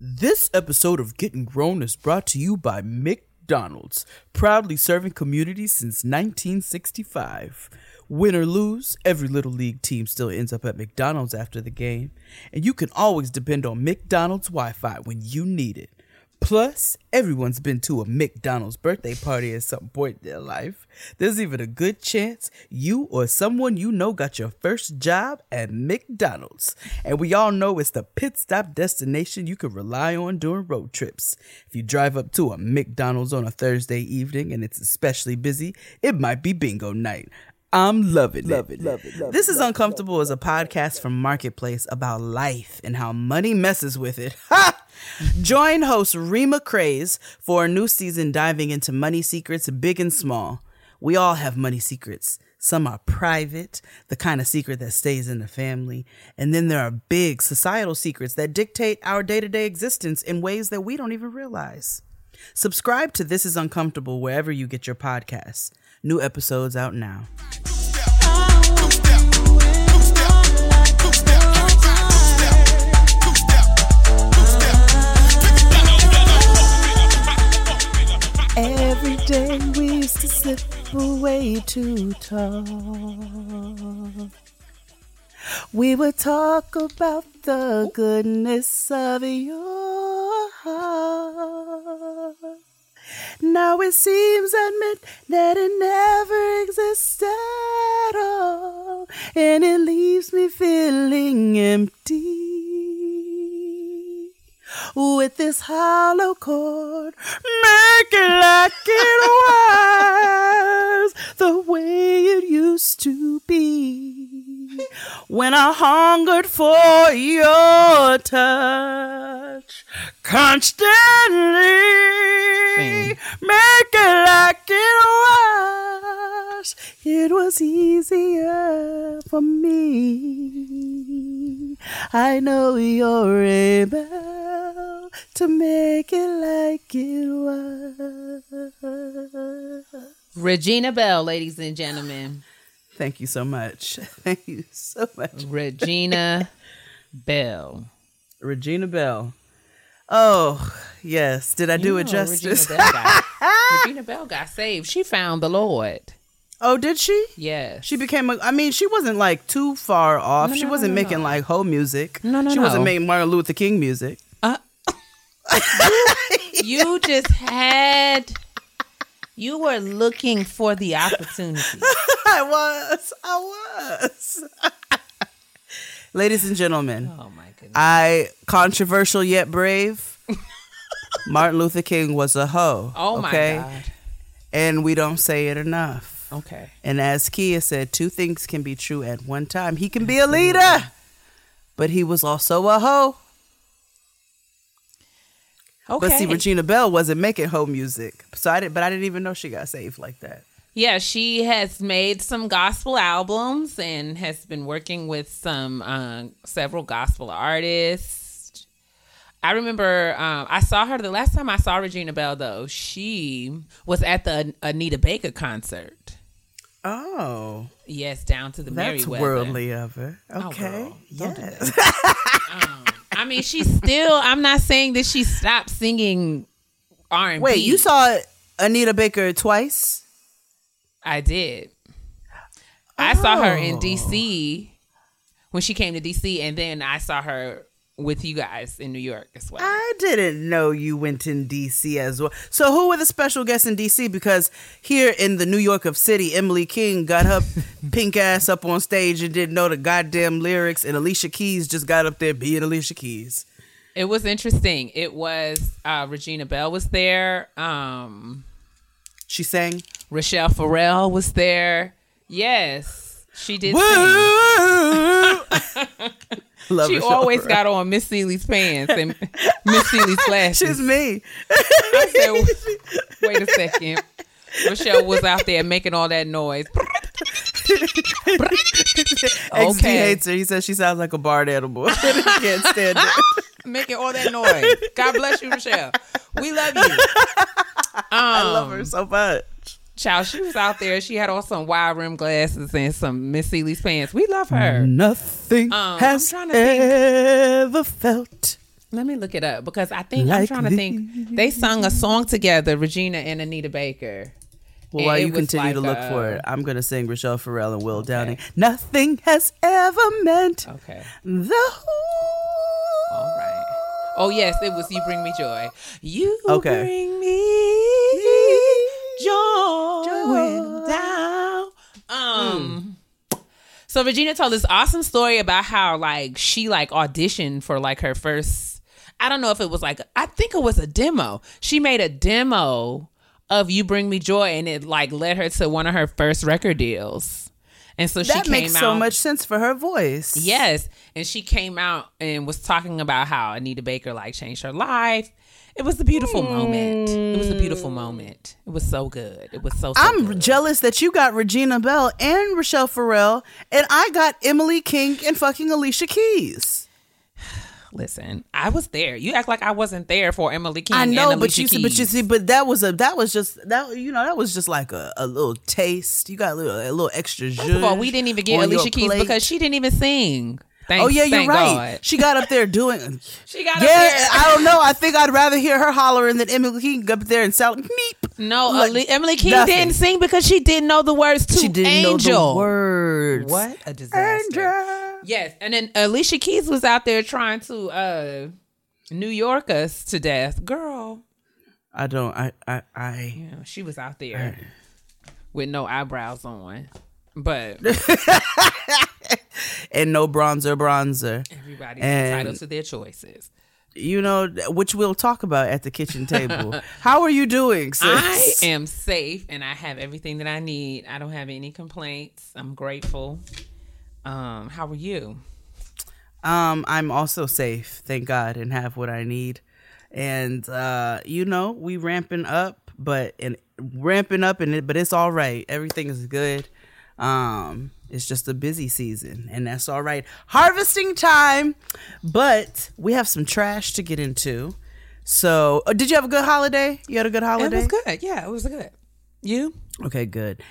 This episode of Getting Grown is brought to you by McDonald's, proudly serving communities since 1965. Win or lose, every Little League team still ends up at McDonald's after the game, and you can always depend on McDonald's Wi Fi when you need it. Plus, everyone's been to a McDonald's birthday party at some point in their life. There's even a good chance you or someone you know got your first job at McDonald's. And we all know it's the pit stop destination you can rely on during road trips. If you drive up to a McDonald's on a Thursday evening and it's especially busy, it might be bingo night. I'm loving it. Love it, love it, love this is Uncomfortable is a podcast from Marketplace about life and how money messes with it. Ha! Join host Reema Khrais for a new season diving into money secrets, big and small. We all have money secrets. Some are private, the kind of secret that stays in the family. And then there are big societal secrets that dictate our day to day existence in ways that we don't even realize. Subscribe to This is Uncomfortable wherever you get your podcasts. New episodes out now. Day we used to slip away to talk. We would talk about the goodness of your heart. Now it seems admit that it never existed at all, and it leaves me feeling empty. With this hollow chord, make it like it was the way it used to be when I hungered for your touch constantly. Make it like it was. It was easier for me. I know you're able to make it like it was. Regina Belle, ladies and gentlemen. Thank you so much. Thank you so much. Regina Belle. Regina Belle. Oh, yes. Did I do You it justice? Regina Belle, got, Regina Belle got saved. She found the Lord. Oh, did she? Yes. She became a. I mean, she wasn't like too far off. No, she no, wasn't no, making like whole music. No, no, She wasn't making Martin Luther King music. Uh, you just had. You were looking for the opportunity. I was. I was. Ladies and gentlemen, Oh my goodness. I controversial yet brave. Martin Luther King was a hoe. Oh my? God. And we don't say it enough. Okay. And as Keia said, two things can be true at one time. He can be a leader, but he was also a hoe. Okay. But see, Regina Belle wasn't making hoe music, so I didn't. But I didn't even know she got saved like that. Yeah, she has made some gospel albums and has been working with some uh, several gospel artists. I remember um, I saw her the last time I saw Regina Belle though. She was at the Anita Baker concert. Oh, Yes, down to the that's worldly of her. Oh, Okay, do yes. Um, I mean, she's still. I'm not saying that she stopped singing R and B. Wait, you saw Anita Baker twice? I did. I saw her in Oh. DC when she came to DC, and then I saw her with you guys in New York as well. I didn't know you went in DC as well. So who were the special guests in DC? Because here in the New York of City, Emily King got her pink ass up on stage and didn't know the goddamn lyrics, and Alicia Keys just got up there being Alicia Keys. It was interesting. It was uh, Regina Belle was there. Um, She sang. Rachelle Ferrell was there. Yes, she did. Love She always got on Miss Seeley's pants and Miss Seeley's glasses. She's me. I said, wait a second. Michelle was out there making all that noise. Okay. hates her. He says she sounds like a barred animal. can't stand it. making all that noise. God bless you, Michelle. We love you. I Um, love her so much. Child, she was out there. She had on some wide rim glasses and some Miss Seeley's pants. We love her. Nothing Um, has I'm trying to think. ever felt. Let me look it up because I think I'm trying to think. They sung a song together, Regina and Anita Baker. Well, And while you continue to look a- for it, I'm gonna sing Rachelle Ferrell and Will Downing. Nothing has ever meant Okay. the All right. Oh yes, it was "You Bring Me Joy." You Okay. bring me joy, when down. Um. So Regina told this awesome story about how like she like auditioned for like her first. I don't know if it was like I think it was a demo. She made a demo of "You Bring Me Joy" and it like led her to one of her first record deals. And so she That makes out. so much sense for her voice. Yes. And she came out and was talking about how Anita Baker like changed her life. It was a beautiful moment. It was a beautiful mm. moment. It was so good. It was so, so I'm good. jealous that you got Regina Belle and Rachelle Ferrell, and I got Emily King and fucking Alicia Keys. Listen, I was there. You act like I wasn't there for Emily King. I know, but you see, but you see, but that was a that was just that you know that was just like a, a little taste. You got a little a little extra. First of all, we didn't even get Alicia Keys because she didn't even sing. Thank, Oh yeah, you're right. God. She got up there doing. She got yeah, up there. I don't know. I think I'd rather hear her hollering than Emily King go up there and sound meep. No, Like, Emily King nothing. didn't sing because she didn't know the words to She didn't Angel. know the words. What a disaster. Angel. Yes, and then Alicia Keys was out there trying to uh New York us to death. Girl, I don't. I. I. I you know, she was out there with no eyebrows on. But and no bronzer, bronzer. everybody's And- entitled to their choices. You know, which we'll talk about at the kitchen table. How are you doing, sis? I am safe and I have everything that I need. I don't have any complaints. I'm grateful. Um, how are you? Um, I'm also safe, thank God, and have what I need. And uh, you know, we ramping up, but and ramping up and it but it's all right. Everything is good. Um, it's just a busy season, and that's all right. Harvesting time, but we have some trash to get into. So, uh, did you have a good holiday? You had a good holiday. It was good. Yeah, it was good. You? Okay, good.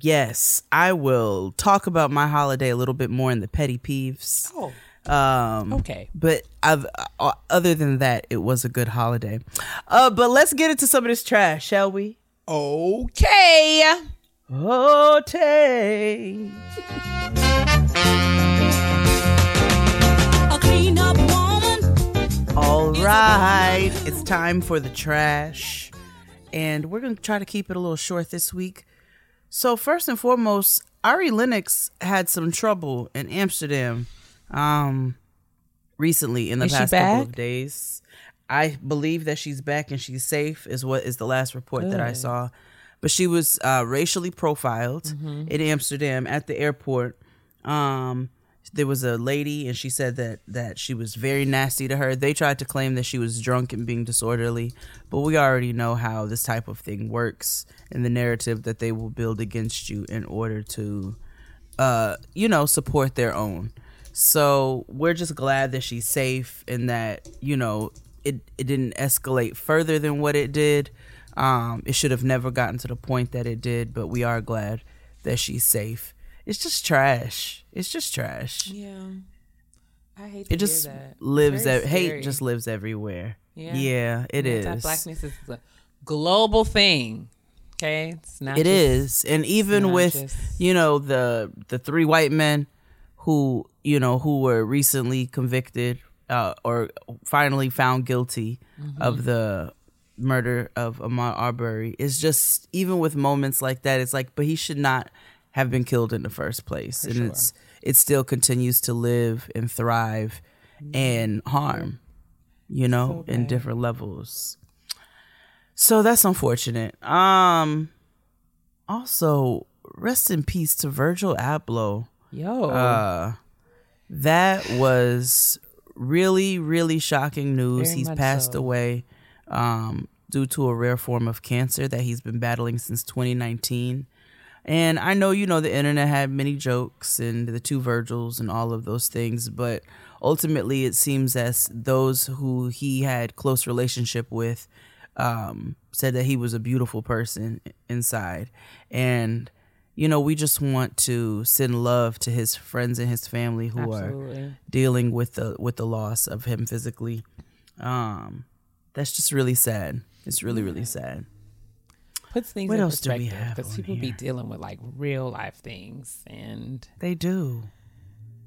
Yes, I will talk about my holiday a little bit more in the petty peeves. Oh. Um, Okay. But I've, uh, other than that, it was a good holiday. Uh, but let's get into some of this trash, shall we? Okay. Oh, Tay. A clean up woman. All right, it's time for the trash. And we're going to try to keep it a little short this week. So, first and foremost, Ari Lennox had some trouble in Amsterdam um, recently in the Is past couple of days. I believe that she's back and she's safe, is what is the last report that I saw. But she was uh, racially profiled Mm-hmm. in Amsterdam at the airport. Um, there was a lady, and she said that that she was very nasty to her. They tried to claim that she was drunk and being disorderly, but we already know how this type of thing works and the narrative that they will build against you in order to, uh, you know, support their own. So we're just glad that she's safe and that you know it it didn't escalate further than what it did. Um, it should have never gotten to the point that it did, but we are glad that she's safe. It's just trash. It's just trash. Yeah. I hate It just lives. Ev- hate just lives everywhere. Yeah. Yeah, it is. Blackness is a global thing. Okay, it's not. It just- is, and even with just- you know the the three white men who you know who were recently convicted uh, or finally found guilty of the murder of Ahmaud Arbery is just even with moments like that, it's like, but he should not have been killed in the first place, and it's it still continues to live and thrive and harm, you know, in different levels. So that's unfortunate. Um, also, rest in peace to Virgil Abloh. Yo. Uh, that was really, really shocking news. Very he's passed so. away um, due to a rare form of cancer that he's been battling since 2019. And I know, you know, the internet had many jokes and the two Virgils and all of those things, but ultimately it seems as those who he had close relationship with um, said that he was a beautiful person inside. And, you know, we just want to send love to his friends and his family who are dealing with the with the loss of him physically. Um, that's just really sad. It's really, really sad. Puts things What in else do we perspective have because people be dealing with like real life things, and They do.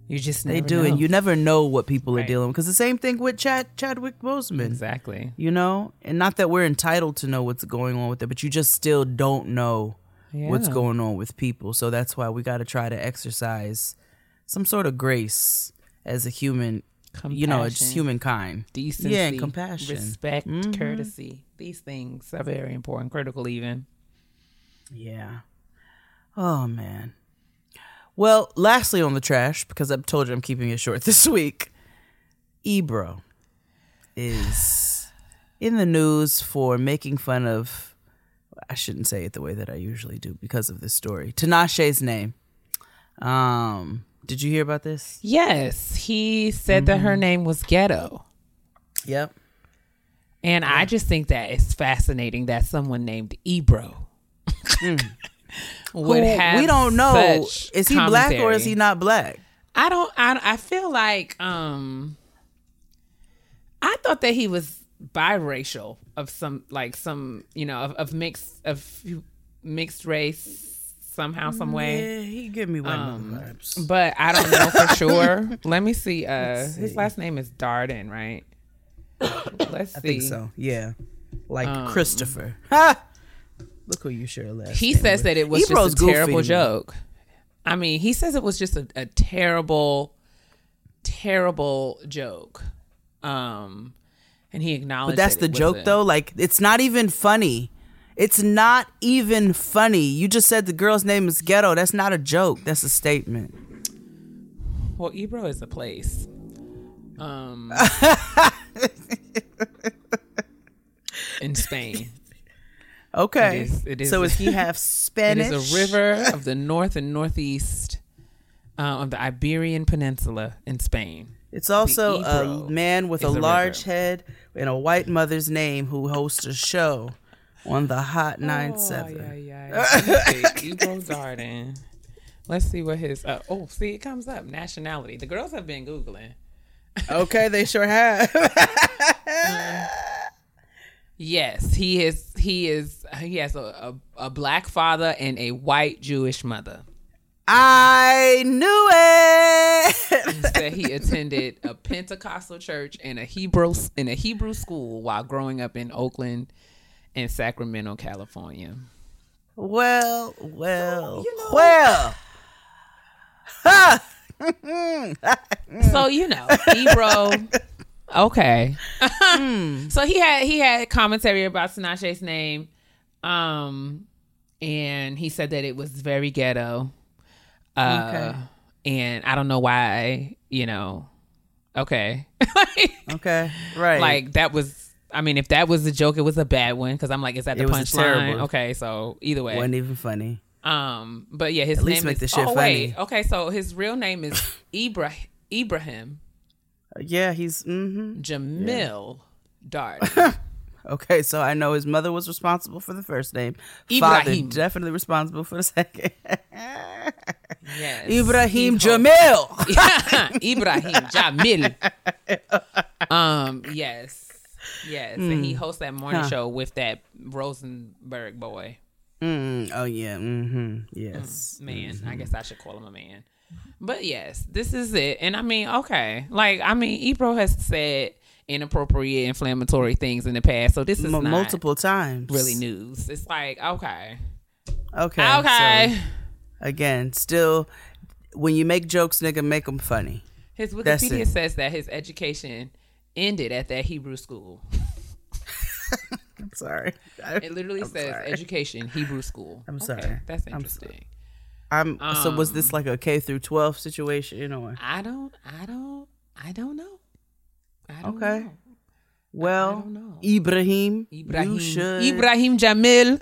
you just They never do, know. and you never know what people are dealing with. Because the same thing with Chad Chadwick Boseman. exactly. You know, and not that we're entitled to know what's going on with it, but you just still don't know what's going on with people. So that's why we got to try to exercise some sort of grace as a human. You know, it's Compassion. humankind. Decency, yeah, and compassion. respect, Mhm. courtesy. These things are very important, critical even. Yeah. Oh man. Well, lastly on the trash, because I've told you I'm keeping it short this week, Ebro is in the news for making fun of I shouldn't say it the way that I usually do because of this story. Tinashe's name. Um, did you hear about this? Yes, he said that Mm-hmm. her name was Ghetto. Yep. And I just think that it's fascinating that someone named Ebro would Who- have. we don't know. Is he black or is he not black? I don't. I I feel like um. I thought that he was biracial of some like some you know of, of mixed of mixed race somehow some way. Yeah, he give me white Um, mama vibes. But I don't know for sure. Let me see. Uh, his last name is Darden, right? Let's see. I think so. Yeah. Like Um, Christopher. Ha! Look who you share last. He says with. that it was just a terrible joke. I mean, he says it was just a, a terrible, terrible joke. Um, and he acknowledged. But that's that the joke though. Like it's not even funny. It's not even funny. You just said the girl's name is Ghetto. That's not a joke. That's a statement. Well, Ebro is a place. Um, in Spain. Okay. It is- it is- so is he half Spanish? is a river of the north and northeast uh, of the Iberian Peninsula in Spain. It's also a man with a large head and a white mother's name who hosts a show on the Hot Nine Seven. Oh, yeah, yeah. Ebro Darden. Let's see what his. Uh, oh, see, it comes up. Nationality. The girls have been googling. Okay, they sure have. Yes, he is. He is. He has a, a, a black father and a white Jewish mother. I knew it. He said he attended a Pentecostal church and a Hebrew in a Hebrew school while growing up in Oakland and Sacramento, California. well, well, well. So you know, Ebro. Okay. So he had he had commentary about Tinashe's name, um, and he said that it was very ghetto. Uh, Okay. And I don't know why, you know. Okay. Okay, right. like that was. I mean, if that was a joke, it was a bad one because I'm like, is that the It was a terrible- punchline? Okay, so either way, wasn't even funny. um, but yeah, his At least name make is. the shit oh wait, funny. okay, so his real name is Ibra Ibrahim Yeah, he's. hmm Jamil Darden. Okay, so I know his mother was responsible for the first name. Father definitely responsible for the second. Yes. Ibrahim Jamil. Ibrahim Jamil. Um, yes. Yes. And he hosts that morning Huh. show with that Rosenberg boy. Mm, oh yeah. Mm-hmm. Yes. Man, I guess I should call him a man. But yes, this is it. And I mean, okay. Like, I mean, Ebro has said inappropriate, inflammatory things in the past. So this is M- not multiple times. really news. It's like, okay. Okay. Okay. so, again, still, when you make jokes, nigga, make them funny. His Wikipedia says that his education ended at that Hebrew school. I'm sorry. It literally I'm says sorry. education, Hebrew school. I'm Okay, sorry. That's I'm interesting. I'm so was Um, this like a K through 12 situation or? I don't, I don't, I don't know. I don't Okay. know. Well, know. Ibrahim, Ibrahim, you should. Ibrahim Jamil.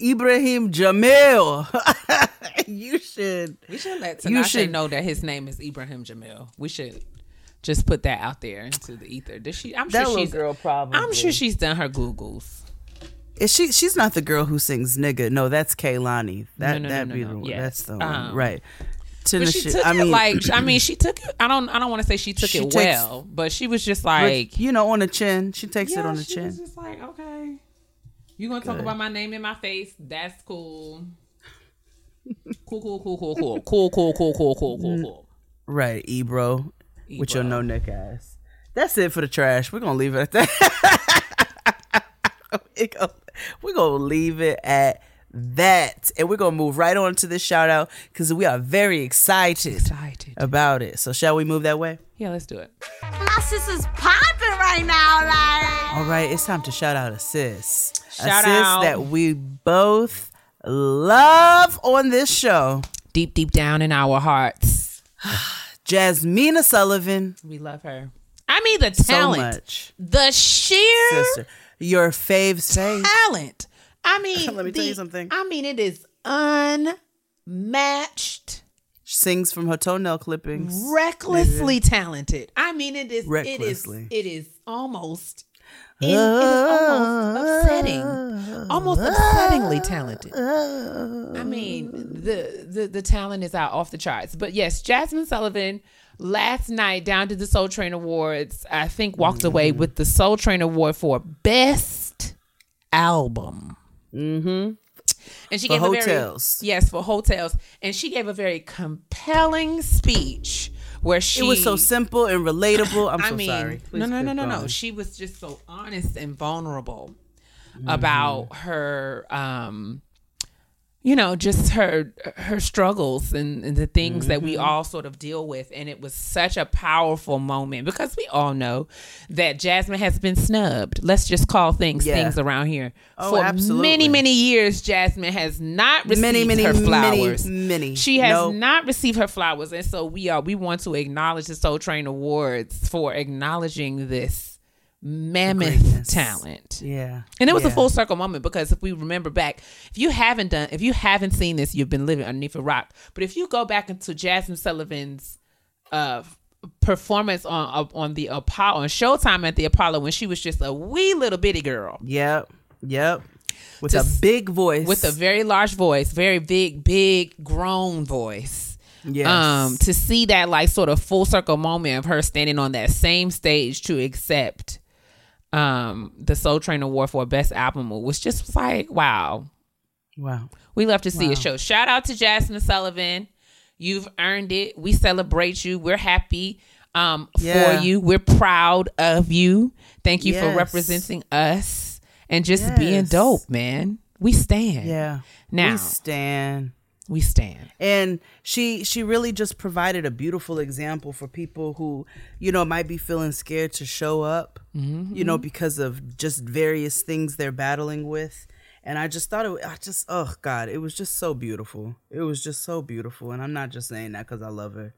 Ibrahim Jamil. you should. We should let You should- know that his name is Ibrahim Jamil. We should just put that out there into the ether. Does she? I'm That sure she's. girl probably. I'm sure she's done her googles. Is she? She's not the girl who sings "nigga." No, that's Kehlani. That No, no, no, that no, be the one. Yes. That's the one. Um, right. But she took I mean, it like. I mean, she took it. I don't. I don't want to say she took She it takes- well, but she was just like. you know, on the chin. She takes it on the she chin. was just like, okay, you gonna talk about my name in my face? That's cool. cool, cool, cool, cool, cool, cool, cool, cool, cool, cool, cool, cool. Right, Ebro, with your no neck ass. That's it for the trash. We're gonna leave it at that. we're, gonna, we're gonna leave it at that, and we're gonna move right on to this shout out because we are very excited, Excited. about it. So, shall we move that way? Yeah, let's do it. My sister's popping right now, like. All right, it's time to shout out a sis, a Shout sis out. that we both love on this show, Deep, deep down in our hearts, Jasmine Sullivan. we love her. I mean, the So talent, much, the sheer sister. Your fave's fave. talent. I mean, Let me tell you something. I mean, it is unmatched. She Sings from her toenail clippings. recklessly talented. I mean, it is. Recklessly. It is. It is almost. It, it is almost upsetting. Almost upsettingly talented. I mean, the, the the talent is out off the charts. But yes, Jasmine Sullivan last night down to the Soul Train Awards. I think walked away Mm-hmm. with the Soul Train Award for best album. Mm-hmm. And she For gave a Heaux Tales. very yes for Heaux Tales, and she gave a very compelling speech where she It was so simple and relatable. I'm I so mean, sorry. no, Please no, keep no, no, no. She was just so honest and vulnerable Mm-hmm. about her, um, you know, just her her struggles and, and the things that Mm-hmm. we all sort of deal with. And it was such a powerful moment because we all know that Jasmine has been snubbed. Let's just call things Yeah. things around here. Oh, For absolutely. many, many years, Jasmine has not received Many, many, her many, flowers. many. She has Nope. not received her flowers, and so we are. We want to acknowledge the Soul Train Awards for acknowledging this mammoth Greatness. talent. Yeah. And it was a full circle moment because if we remember back, if you haven't done, if you haven't seen this, you've been living underneath a rock. But if you go back into Jasmine Sullivan's uh, performance on on the Apollo on Showtime at the Apollo when she was just a wee little bitty girl Yep. Yep. With To a big voice. with a very large voice, very big, big, grown voice. yes. um to see that like sort of full circle moment of her standing on that same stage to accept um the Soul Train Award for best album was just like wow. Wow. we love to see a show shout out to Jasmine Sullivan. You've earned it. We celebrate you. We're happy um Yeah. for you. We're proud of you. Thank you for representing us and just being dope man. We stand. Yeah. Now. we stand. We stand. And she she really just provided a beautiful example for people who you know might be feeling scared to show up mm-hmm. you know because of just various things they're battling with. And i just thought it i just oh god it was just so beautiful. It was just so beautiful. And i'm not just saying that because i love her.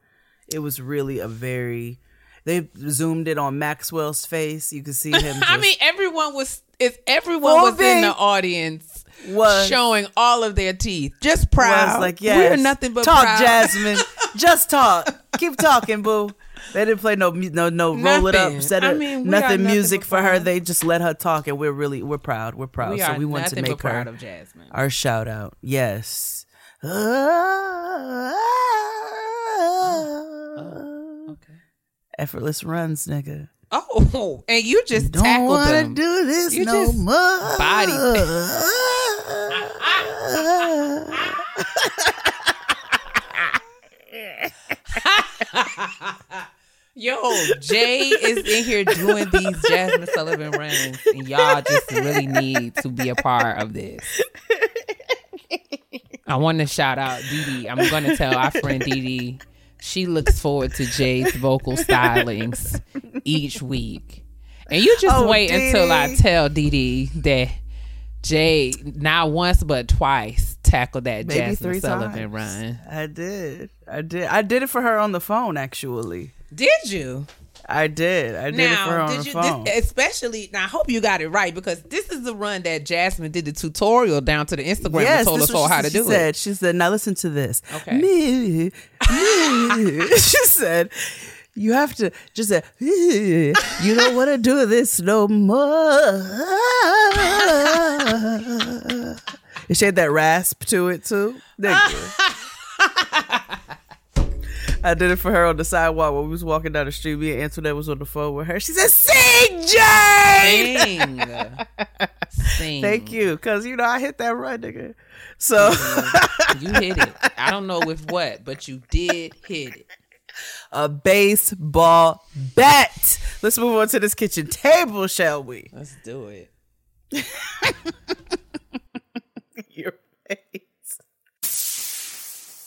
It was really a very they zoomed it on maxwell's face. You could see him I mean, everyone was if everyone was in the audience Was- showing all of their teeth, just proud. was like, yes. we're nothing but talk, proud. Jasmine. Just talk. Keep talking, boo. They didn't play no, no, no. Roll it up. Set it. I mean, nothing nothing music for her. They just let her talk, and we're really, we're proud. We're proud. We so we want to make but proud of Jasmine. our shout out. Yes. Uh, oh, okay. Effortless runs, nigga. Oh, and you just Don't tackled wanna them. do this You no just more. body- Yo, Jay is in here doing these Jasmine Sullivan runs, and y'all just really need to be a part of this. I want to shout out Dee Dee. I'm going to tell our friend Dee Dee she looks forward to Jay's vocal stylings each week. And you just Oh, wait Dee until I tell Dee Dee that Jay not once but twice tackled that Maybe Jasmine Sullivan times. run. I did. I did. I did it for her on the phone. Actually, Did you? I did. I did it for her Now, on did the you phone. this, especially now? I hope you got it right because this is the run that Jasmine did the tutorial down to the Instagram and told us all how she to do said. it. She said, "Now listen to this." Okay. Me, me. she said, "You have to just say, you don't want to do this no more." And she had that rasp to it too. Thank you. I did it for her on the sidewalk when we was walking down the street. Me and Antoinette was on the phone with her. She said, "Sing, Jane." Sing, sing. Thank you, cause you know I hit that run, nigga. So You hit it. I don't know with what, but you did hit it. a baseball bat. Let's move on to this kitchen table, shall we? Let's do it. Your face.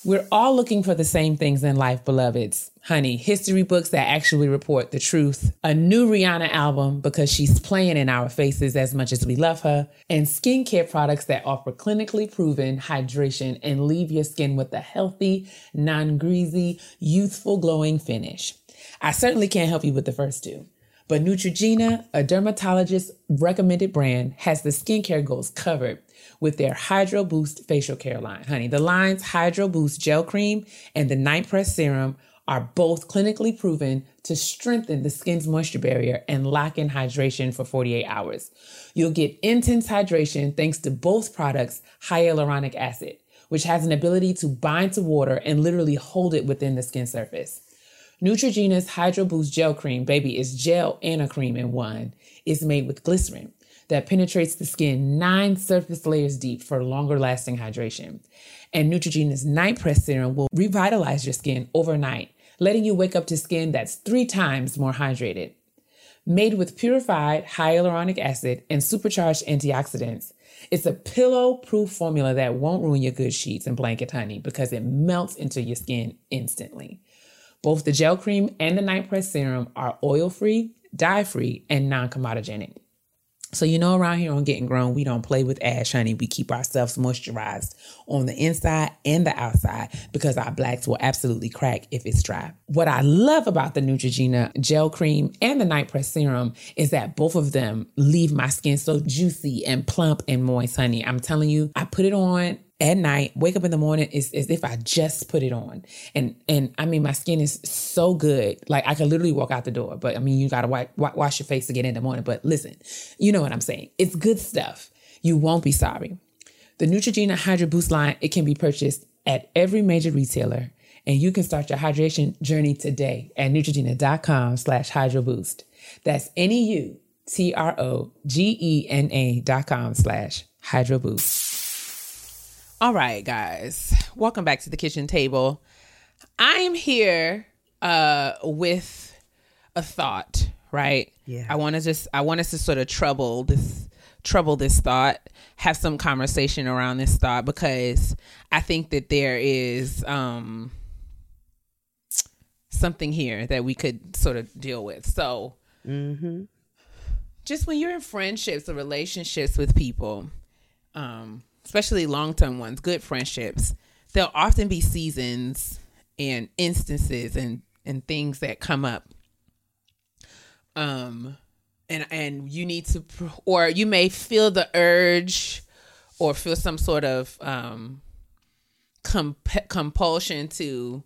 We're all looking for the same things in life, beloveds. Honey, history books that actually report the truth, a new Rihanna album because she's playing in our faces as much as we love her, and skincare products that offer clinically proven hydration and leave your skin with a healthy, non greasy, youthful, glowing finish. I certainly can't help you with the first two. But Neutrogena, a dermatologist recommended brand, has the skincare goals covered with their Hydro Boost facial care line. Honey, the line's Hydro Boost gel cream and the Night Press serum are both clinically proven to strengthen the skin's moisture barrier and lock in hydration for 48 hours. You'll get intense hydration thanks to both products' hyaluronic acid, which has an ability to bind to water and literally hold it within the skin surface. Neutrogena's Hydro Boost Gel Cream, baby, is gel and a cream in one. It's made with glycerin that penetrates the skin nine surface layers deep for longer lasting hydration. And Neutrogena's Night Press Serum will revitalize your skin overnight, letting you wake up to skin that's three times more hydrated. Made with purified hyaluronic acid and supercharged antioxidants, it's a pillow proof formula that won't ruin your good sheets and blanket, honey, because it melts into your skin instantly. Both the gel cream and the night press serum are oil free, dye free, and non comedogenic. So, you know, around here on Getting Grown, we don't play with ash, honey. We keep ourselves moisturized on the inside and the outside because our blacks will absolutely crack if it's dry. What I love about the Neutrogena gel cream and the night press serum is that both of them leave my skin so juicy and plump and moist, honey. I'm telling you, I put it on at night, wake up in the morning, it's as if I just put it on. And and I mean, my skin is so good. Like I could literally walk out the door. But I mean, you wa- wa- wash your face to get in the morning. But listen, you know what I'm saying. It's good stuff. You won't be sorry. The Neutrogena Hydro Boost line, it can be purchased at every major retailer. And you can start your hydration journey today at Neutrogena.com slash Hydro Boost. That's N-E-U-T-R-O-G-E-N-A dot com slash Hydro Boost. All right, guys. Welcome back to the kitchen table. I am here uh with a thought, right? Yeah. I want to just I want us to sort of trouble this trouble this thought, have some conversation around this thought because I think that there is um something here that we could sort of deal with. So, just when you're in friendships or relationships with people, um, especially long term ones, good friendships, there'll often be seasons and instances and and things that come up. Um, and and you need to, or you may feel the urge, or feel some sort of um comp- compulsion to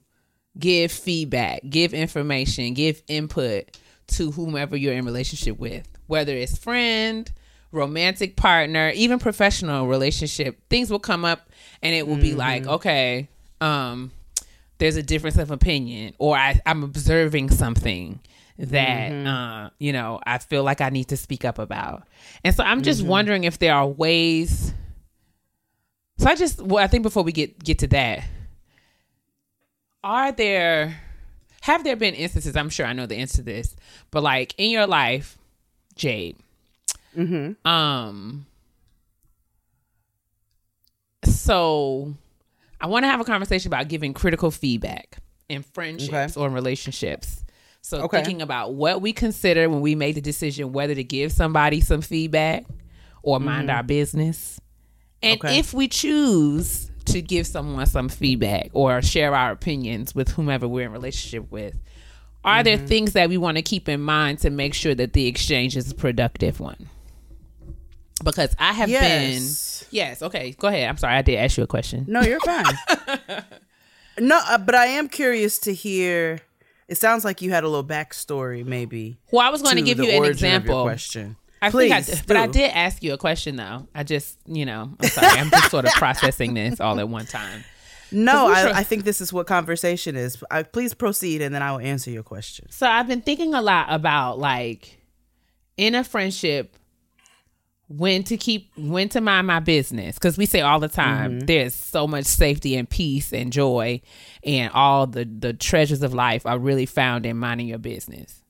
give feedback, give information, give input to whomever you're in relationship with, whether it's friend, romantic partner, even professional relationship. Things will come up and it will be like, okay, um, there's a difference of opinion, or I, I'm observing something that uh, you know I feel like I need to speak up about. And so I'm just wondering if there are ways. So I just well, I think before we get get to that, are there have there been instances? I'm sure I know the answer to this, but like in your life, Jade, Mm-hmm. um, so I want to have a conversation about giving critical feedback in friendships Okay. or in relationships. So Okay. thinking about what we consider when we make the decision whether to give somebody some feedback or mind our business. And Mm-hmm. Okay. if we choose to give someone some feedback or share our opinions with whomever we're in relationship with, are there Mm-hmm. things that we want to keep in mind to make sure that the exchange is a productive one? Because I have Yes. been Yes, okay. Go ahead. I'm sorry. I did ask you a question. No, you're fine. no, uh, but I am curious to hear. It sounds like you had a little backstory, maybe. Well, I was going to give you an origin of your example. question. I Please, think I did, but I did ask you a question though. I just, you know, I'm sorry. I'm just sort of processing this all at one time. No, I, I think this is what conversation is. I, please proceed, and then I will answer your question. So I've been thinking a lot about like in a friendship when to keep when to mind my business. Because we say all the time mm-hmm. there's so much safety and peace and joy and all the the treasures of life are really found in minding your business.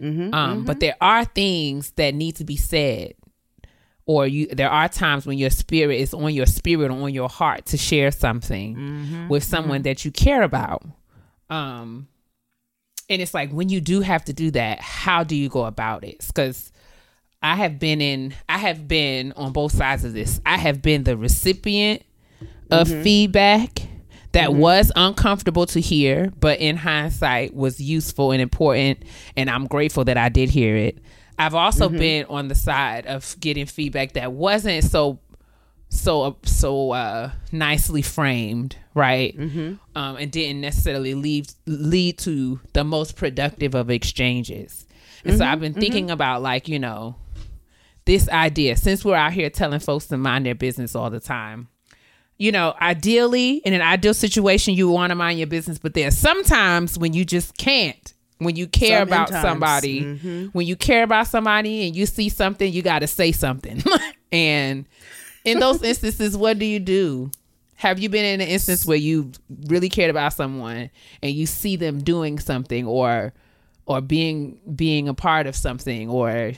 Mm-hmm, um but mm-hmm. there are things that need to be said or you there are times when your spirit is on your spirit or on your heart to share something with someone that you care about. Um and it's like when you do have to do that how do you go about it? Because i have been in i have been on both sides of this. I have been the recipient of mm-hmm. feedback that mm-hmm. was uncomfortable to hear but in hindsight was useful and important and i'm grateful that i did hear it. I've also mm-hmm. been on the side of getting feedback that wasn't so so uh, so uh nicely framed right? Um and didn't necessarily lead lead to the most productive of exchanges. And so i've been thinking about like you know this idea since we're out here telling folks to mind their business all the time you know ideally in an ideal situation you want to mind your business but there's sometimes when you just can't when you care Some about somebody mm-hmm. when you care about somebody and you see something you got to say something. And in those instances what do you do? Have you been in an instance where you really cared about someone and you see them doing something or or being being a part of something or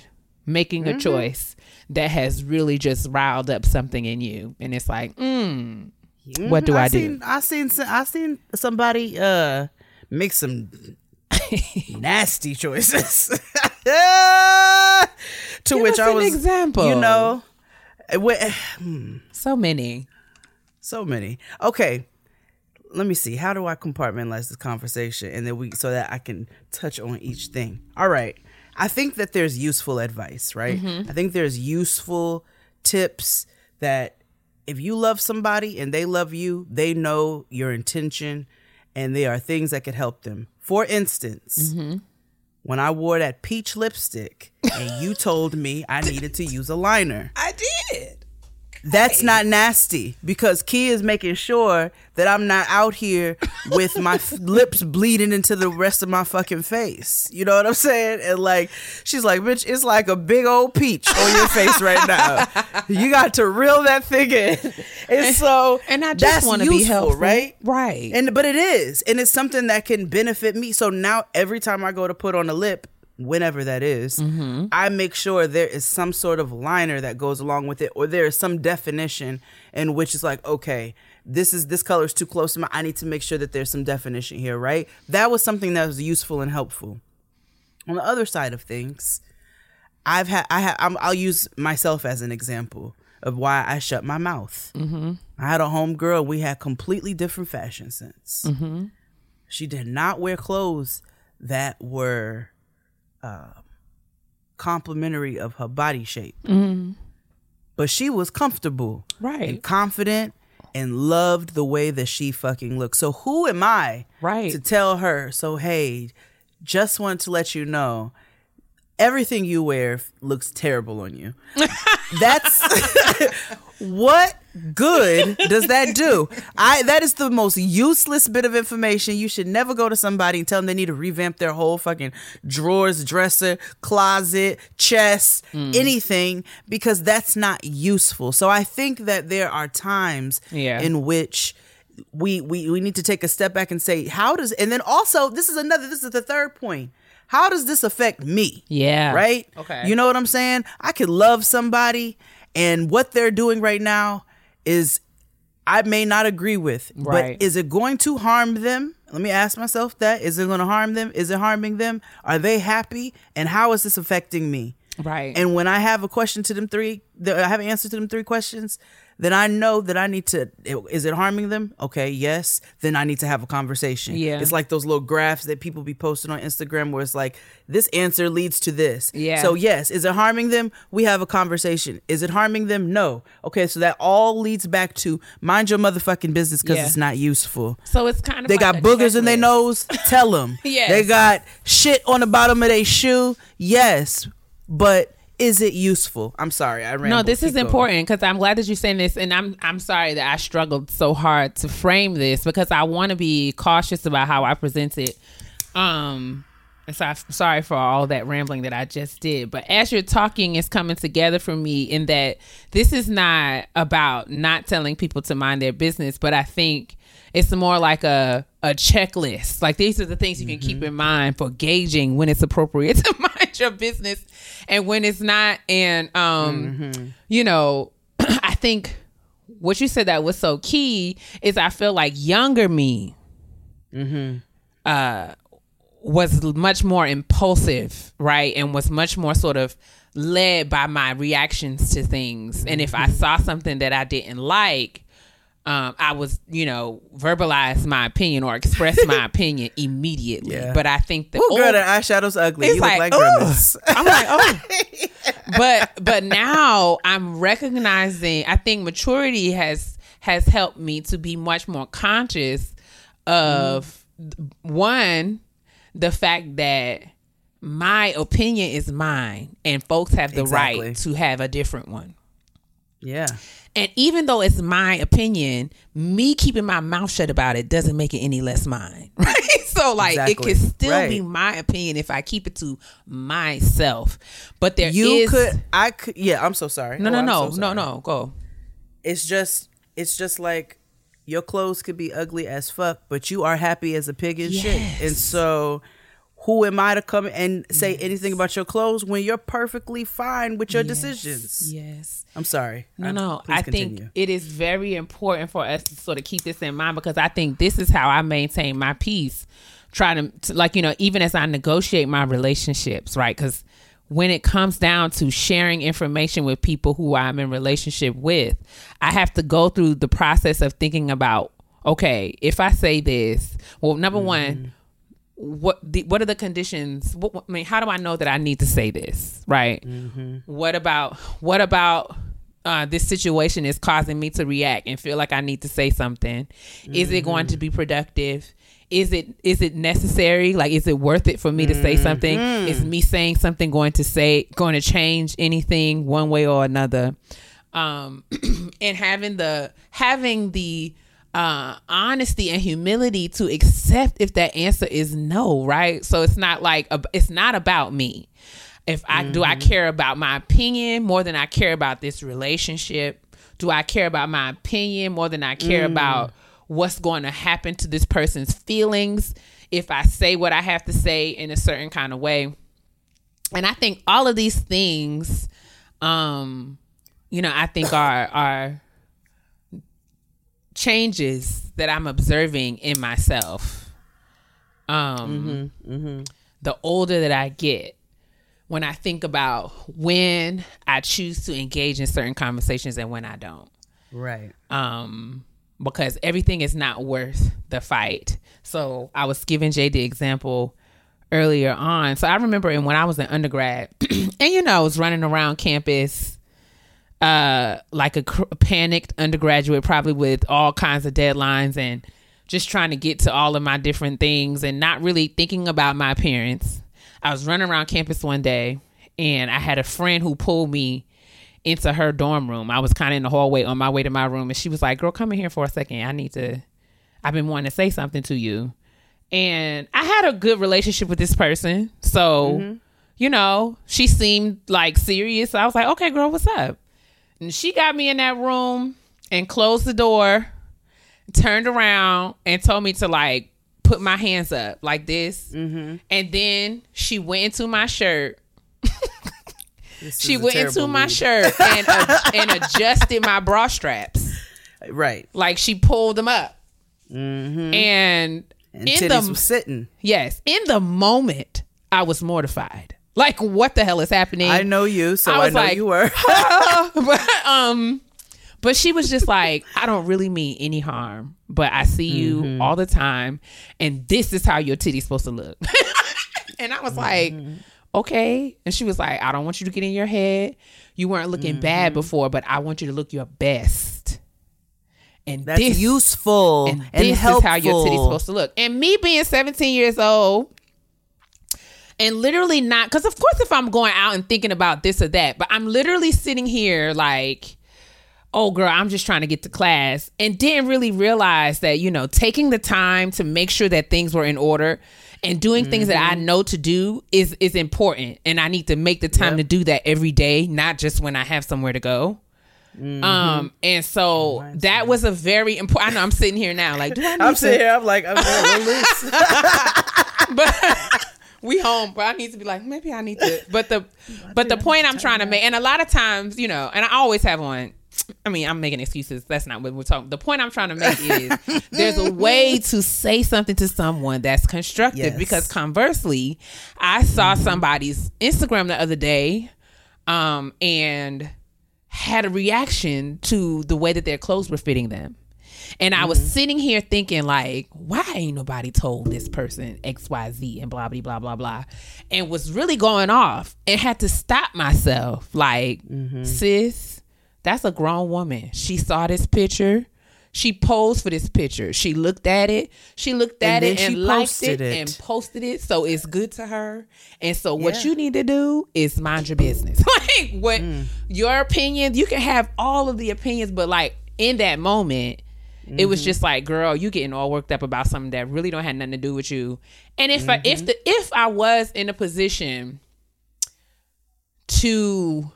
making Mm-hmm. a choice that has really just riled up something in you and it's like mm, what do i, do Seen, I seen I seen somebody uh make some nasty choices. to Give which I an was example. You know, eh, wh- so many so many. Okay, let me see. How do I compartmentalize this conversation, and then we so that I can touch on each thing. All right. I think that there's useful advice, right? Mm-hmm. I think there's useful tips that if you love somebody and they love you, they know your intention and there are things that could help them. For instance, mm-hmm. when I wore that peach lipstick and you told me I needed to use a liner. i did That's not nasty because Key is making sure that I'm not out here with my f- lips bleeding into the rest of my fucking face. You know what I'm saying? And like, she's like, bitch, it's like a big old peach on your face right now. You got to reel that thing in. And so, and i just want to be helpful right? right And but it is, and it's something that can benefit me. So now every time I go to put on a lip, whenever that is, Mm-hmm. I make sure there is some sort of liner that goes along with it, or there is some definition in which it's like, okay, this is this color is too close to my. I need to make sure that there's some definition here, right? That was something that was useful and helpful. On the other side of things, I've had I have I'm, I'll use myself as an example of why I shut my mouth. Mm-hmm. I had a homegirl. We had completely different fashion sense. Mm-hmm. She did not wear clothes that were uh, complimentary of her body shape, but she was comfortable, Right. and confident, and loved the way that she fucking looked. So who am I, Right. to tell her? So hey, just want to let you know everything you wear looks terrible on you. That's what good does that do? I that is the most useless bit of information. You should never go to somebody and tell them they need to revamp their whole fucking drawers, dresser, closet, chest, mm. anything because that's not useful. So I think that there are times Yeah. in which we we we need to take a step back and say how does and then also this is another this is the third point how does this affect me Yeah. right Okay. you know what i'm saying i could love somebody and what they're doing right now is i may not agree with Right. but is it going to harm them? Let me ask myself that. Is it going to harm them? Is it harming them? Are they happy? And how is this affecting me? Right. and when I have a question to them three, the- I have an answer to them three questions, then I know that I need to. Is it harming them? Okay, yes. Then I need to have a conversation. Yeah. It's like those little graphs that people be posting on Instagram where it's like, this answer leads to this. Yeah. So, yes, is it harming them? We have a conversation. Is it harming them? No. Okay, so that all leads back to mind your motherfucking business because Yeah. it's not useful. so it's kind of They like got boogers in their nose. Tell them. yeah. They got shit on the bottom of their shoe. Yes, but is it useful? I'm sorry, I ran. No, this is important because I'm glad that you're saying this, and I'm I'm sorry that I struggled so hard to frame this because I want to be cautious about how I present it. Um, and so I'm sorry for all that rambling that I just did. But as you're talking, it's coming together for me in that this is not about not telling people to mind their business, but I think it's more like a a checklist. Like these are the things you can keep in mind for gauging when it's appropriate to mind your business and when it's not. And um, you know, I think what you said that was so key is I feel like younger me uh, was much more impulsive, right? And was much more sort of led by my reactions to things. And if I saw something that I didn't like, um, I was, you know, verbalize my opinion or express my opinion immediately. Yeah. But I think the Oh, girl, old- that eyeshadow's ugly. It's you like, look like grimace. I'm like, oh. but but now I'm recognizing. I think maturity has has helped me to be much more conscious of one the fact that my opinion is mine and folks have the Exactly. right to have a different one. Yeah. And even though it's my opinion, me keeping my mouth shut about it doesn't make it any less mine. Right? So like Exactly. it can still be my opinion if I keep it to myself. But there You could. I could. Yeah. I'm so sorry. No, Oh, no, I'm no, so no, no. Go. It's just. It's just like your clothes could be ugly as fuck, but you are happy as a pig and shit. And so, who am I to come and say anything about your clothes when you're perfectly fine with your decisions? Yes. I'm sorry. No, I- no. I continue. think it is very important for us to sort of keep this in mind because I think this is how I maintain my peace. Trying to, to like, you know, even as I negotiate my relationships, right? Because when it comes down to sharing information with people who I'm in relationship with, I have to go through the process of thinking about, okay, if I say this, well, number one, mm-hmm. What the what are the conditions? What, I mean, how do I know that I need to say this? Right? What about what about uh, this situation is causing me to react and feel like I need to say something? Is it going to be productive? Is it is it necessary? Like, is it worth it for me to say something? Is me saying something going to say going to change anything one way or another? Um, and having the having the uh honesty and humility to accept if that answer is no right? So it's not like a, it's not about me. If i do i care about my opinion more than i care about this relationship? Do i care about my opinion more than i care about what's going to happen to this person's feelings if i say what i have to say in a certain kind of way? And i think all of these things um you know i think are are changes that i'm observing in myself um the older that i get when i think about when i choose to engage in certain conversations and when i don't right. um because everything is not worth the fight. So I was giving Jay the example earlier on. So I remember in when I was an undergrad, and you know, I was running around campus uh like a cr- panicked undergraduate probably with all kinds of deadlines and just trying to get to all of my different things and not really thinking about my appearance. I was running around campus one day and I had a friend who pulled me into her dorm room. I was kind of in the hallway on my way to my room, and she was like, "Girl, come in here for a second. I need to. I've been wanting to say something to you." And I had a good relationship with this person, so you know, she seemed like serious. I was like, "Okay, girl, what's up?" And she got me in that room and closed the door. turned around and told me to like put my hands up like this, Mm-hmm. and then she went into my shirt. She went into my lead. shirt and uh, and adjusted my bra straps. Right. Like she pulled them up, Mm-hmm. and, And in the was sitting. yes, in the moment, I was mortified. Like, what the hell is happening? I know you, so I, was know like, you were. but um but she was just like i don't really mean any harm but i see you Mm-hmm. all the time and this is how your titty's supposed to look and i was like Mm-hmm. okay and she was like i don't want you to get in your head you weren't looking Mm-hmm. bad before but i want you to look your best and That's this useful and and, this helpful. is how your titty's supposed to look. And me being 17 years old and literally not because of course if I'm going out and thinking about this or that, but I'm literally sitting here like, oh girl, I'm just trying to get to class and didn't really realize that, you know, taking the time to make sure that things were in order and doing things that Mm-hmm. I know to do is is important. And I need to make the time to do that every day, not just when I have somewhere to go. Mm-hmm. Um, and so that was a very important. I know I'm sitting here now, like, do I to? sitting here. I'm like, I'm loose. But we home, but I need to be like, maybe I need to. But the, but the point I'm trying to make, and a lot of times, you know, and I always have one. I mean, I'm making excuses. That's not what we're talking. The point I'm trying to make is there's a way to say something to someone that's constructive. Yes. Because conversely, I saw somebody's Instagram the other day, um, and had a reaction to the way that their clothes were fitting them. And I was sitting here thinking, like, why ain't nobody told this person XYZ and blah, blah, blah, blah, blah. And was really going off and had to stop myself. Like, sis, that's a grown woman. She saw this picture. She posed for this picture. She looked at it. She looked And at it and liked it, it. and posted it. So it's good to her. And so what you need to do is mind your business. like what Mm. your opinions, you can have all of the opinions, but like in that moment, it Mm-hmm. was just like, girl, you getting all worked up about something that really don't have nothing to do with you. And if I Mm-hmm. if the if I was in a position to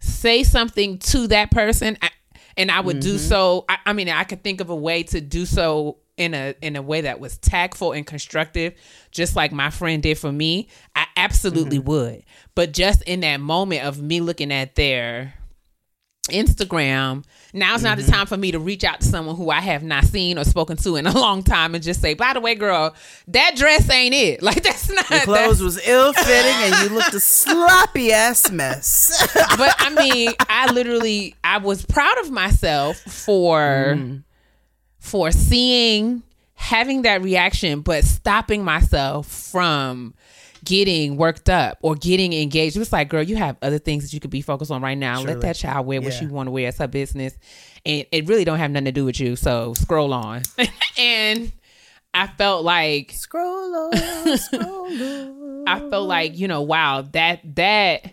say something to that person I, and I would do Mm-hmm. so I, I mean I could think of a way to do so in a in a way that was tactful and constructive just like my friend did for me I absolutely Mm-hmm. would but just in that moment of me looking at their Instagram Now now's not Mm-hmm. the time for me to reach out to someone who I have not seen or spoken to in a long time and just say by the way girl that dress ain't it like that's not Your clothes was ill fitting, and you looked a sloppy ass mess. but I mean, I literally I was proud of myself for for seeing having that reaction, but stopping myself from getting worked up or getting engaged. It was like, girl, you have other things that you could be focused on right now. Let that child wear what Yeah. she want to wear. It's her business. And it really don't have nothing to do with you. So scroll on. and I felt like scroll on, scroll on. I felt like, you know, wow, that that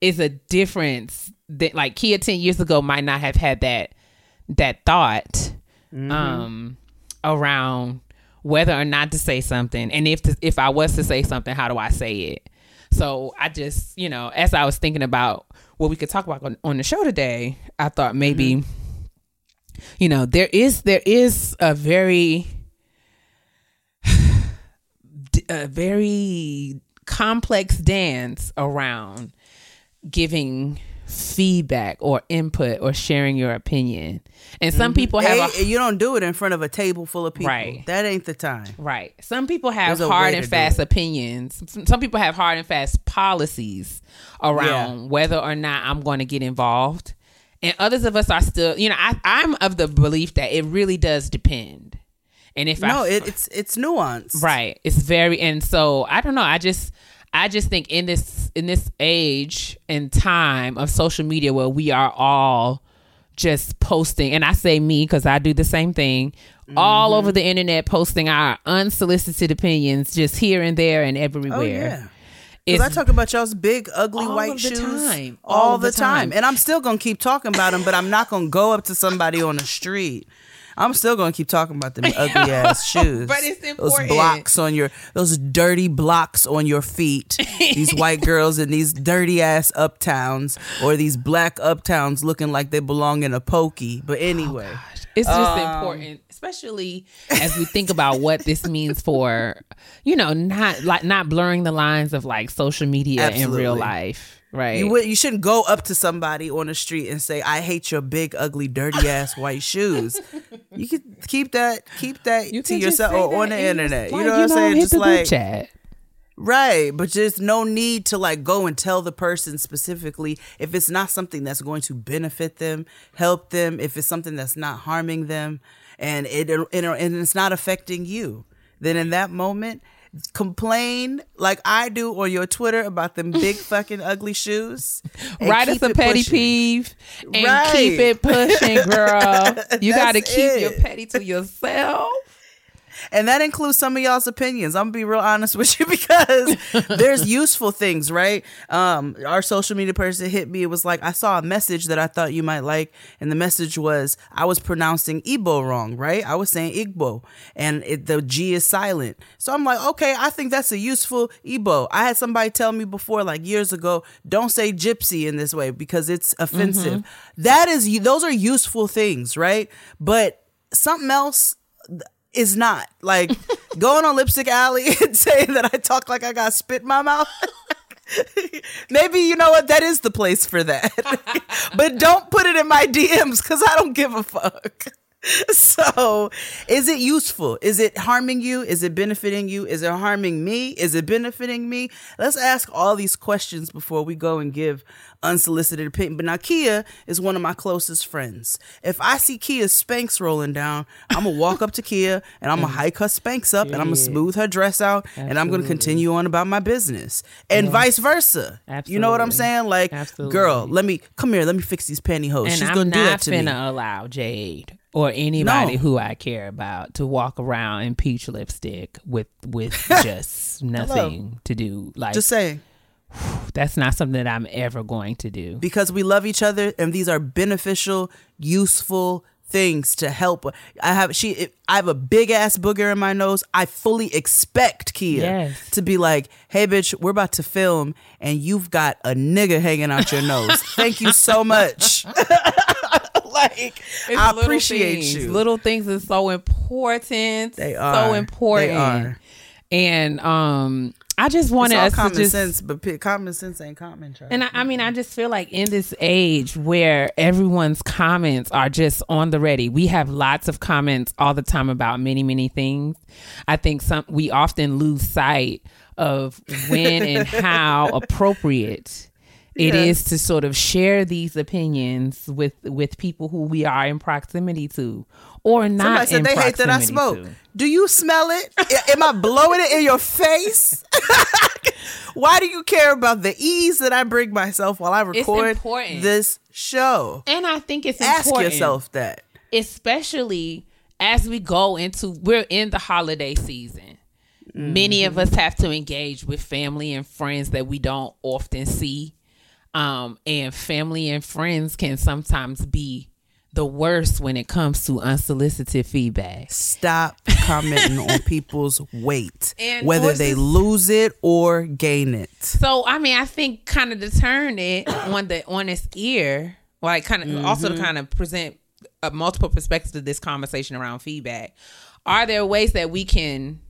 is a difference that like Keia 10 years ago might not have had that that thought um around whether or not to say something and if to, if I was to say something, how do I say it? So I just, you know, as I was thinking about what we could talk about on, on the show today, I thought maybe mm-hmm. you know, there is there is a very a very complex dance around giving feedback or input or sharing your opinion. And some mm-hmm. people have A, a you don't do it in front of a table full of people. Right. That ain't the time. Right. Some people have hard and fast opinions. Some some people have hard and fast policies around whether or not I'm going to get involved. And others of us are still, you know, I, I'm of the belief that it really does depend. And if No, I, it, it's it's nuanced. Right. It's very and so I don't know. I just I just think in this in this age and time of social media where we are all just posting and I say me cuz I do the same thing all Mm-hmm. over the internet posting our unsolicited opinions just here and there and everywhere. Oh yeah. Because I talk about y'all's big, ugly All white shoes time. all, All the the time. time. and I'm still gonna keep talking about them. But I'm not gonna go up to somebody on the street. I'm still gonna keep talking about them ugly ass shoes. But it's important. Those blocks on your, those dirty blocks on your feet. these white girls in these dirty ass uptowns, or these black uptowns looking like they belong in a pokey. But anyway, It's just Um, important, especially as we think about what this means for, you know, not like not blurring the lines of like social media and real life, right? You would, you shouldn't go up to somebody on the street and say, "I hate your big, ugly, dirty ass white shoes." You could keep that keep that You to yourself or on the internet. just, you know what I'm saying? Just like chat. right, but just no need to like go and tell the person specifically if it's not something that's going to benefit them, help them. If it's something that's not harming them, and it and and it's not affecting you, then in that moment. Complain like I do on your Twitter about them big fucking ugly shoes. Write us a petty pushing. peeve and Right. keep it pushing, girl. You got to keep it. your petty to yourself. And that includes some of y'all's opinions. I'm gonna be real honest with you because there's useful things, right? Um, our social media person hit me. It was like I saw a message that I thought you might like, and the message was I was pronouncing Igbo wrong, right? I was saying Igbo, and it, the G is silent. So I'm like, okay, I think that's a useful Igbo. I had somebody tell me before, like years ago, don't say gypsy in this way because it's offensive. That is, those are useful things, right? But something else is not like going on lipstick alley and saying that I talk like I got spit in my mouth. Maybe you know what that is the place for that. but don't put it in my DMs cuz I don't give a fuck. So, is it useful? Is it harming you? Is it benefiting you? Is it harming me? Is it benefiting me? Let's ask all these questions before we go and give unsolicited opinion. But now Keia is one of my closest friends. If I see Keia's Spanx rolling down, I'm gonna walk up to Keia and I'm gonna mm. hike her Spanx up and I'm gonna smooth her dress out and I'm gonna continue on about my business. And vice versa. You know what I'm saying? Like, Absolutely. girl, let me come here, let me fix these pantyhose. And She's I'm gonna do not that to me. allow Jade or anybody No. who I care about to walk around in peach lipstick with with just nothing to do. Like Just saying. That's not something that I'm ever going to do. because we love each other and these are beneficial useful things to help i have she i have a big ass booger in my nose i fully expect Keia Yes. to be like hey bitch we're about to film and you've got a nigga hanging out your nose thank you so much like It's i appreciate things. you Little things are so important. They are So important. They are. And um I just wanted us to common just sense but p- common sense ain't common Charlie. And I, I mean, I just feel like in this age where everyone's comments are just on the ready, we have lots of comments all the time about many, many things. I think some we often lose sight of when and how appropriate it is to sort of share these opinions with with people who we are in proximity to or not. Somebody said in they hate that I smoke. to. Do you smell it? Am I blowing it in your face? Why do you care about the ease that I bring myself while I record this show? And I think it's Ask important. yourself that. especially as we go into we're in the holiday season many of mm-hmm. us have to engage with family and friends that we don't often see um, and family and friends can sometimes be the worst when it comes to unsolicited feedback Stop commenting on people's weight, And whether they lose it or gain it. so i mean i think kind of to turn it on the on its ear like kind of also to kind of present a multiple perspectives to this conversation around feedback are there ways that we can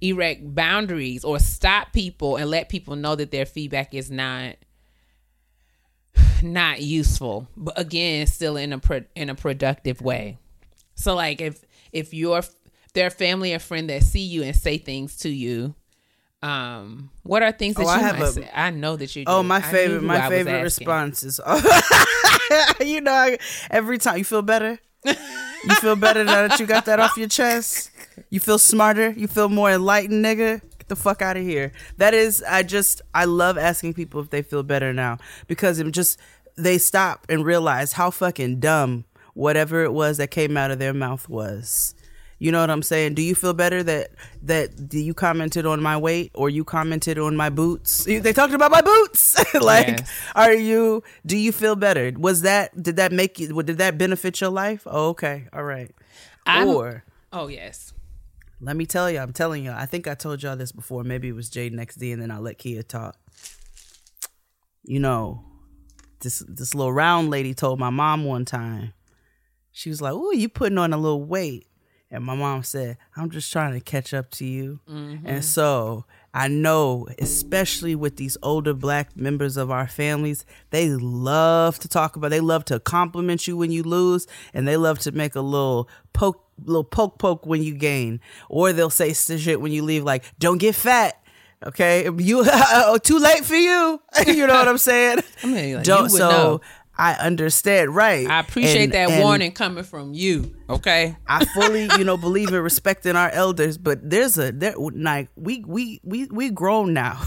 erect boundaries or stop people and let people know that their feedback is not not useful but again still in a pro- in a productive way so like if if you're their family or friend that see you and say things to you um what are things that Oh, I you have might a- say i know that you do. Oh, my favorite, my favorite response is, you know, I- every time you feel better, you feel better now that you got that off your chest. You feel smarter. You feel more enlightened, nigga. Get the fuck out of here. That is, I just, I love asking people if they feel better now because it just they stop and realize how fucking dumb whatever it was that came out of their mouth was. You know what I'm saying? Do you feel better that that you commented on my weight or you commented on my boots? They talked about my boots. like, Yes. are you? Do you feel better? Was that? Did that make you? Did that benefit your life? Oh, okay, all right. I'm- or oh yes let me tell you, I'm telling you. I think I told y'all this before. Maybe it was Jade next D, and then I'll let Keia talk. You know, this this little round lady told my mom one time. She was like, "Ooh, you putting on a little weight." And my mom said, "I'm just trying to catch up to you." Mm-hmm. And so I know, especially with these older black members of our families, they love to talk about. They love to compliment you when you lose, and they love to make a little poke, little poke, poke when you gain, or they'll say shit when you leave, like "Don't get fat." Okay, you oh, too late for you. you know what I'm saying? I mean, like, Don't so. know. I understand, right? I appreciate And- that and warning coming from you. Okay. I fully, you know, believe in respecting our elders, but there's a there like we we we we grown now.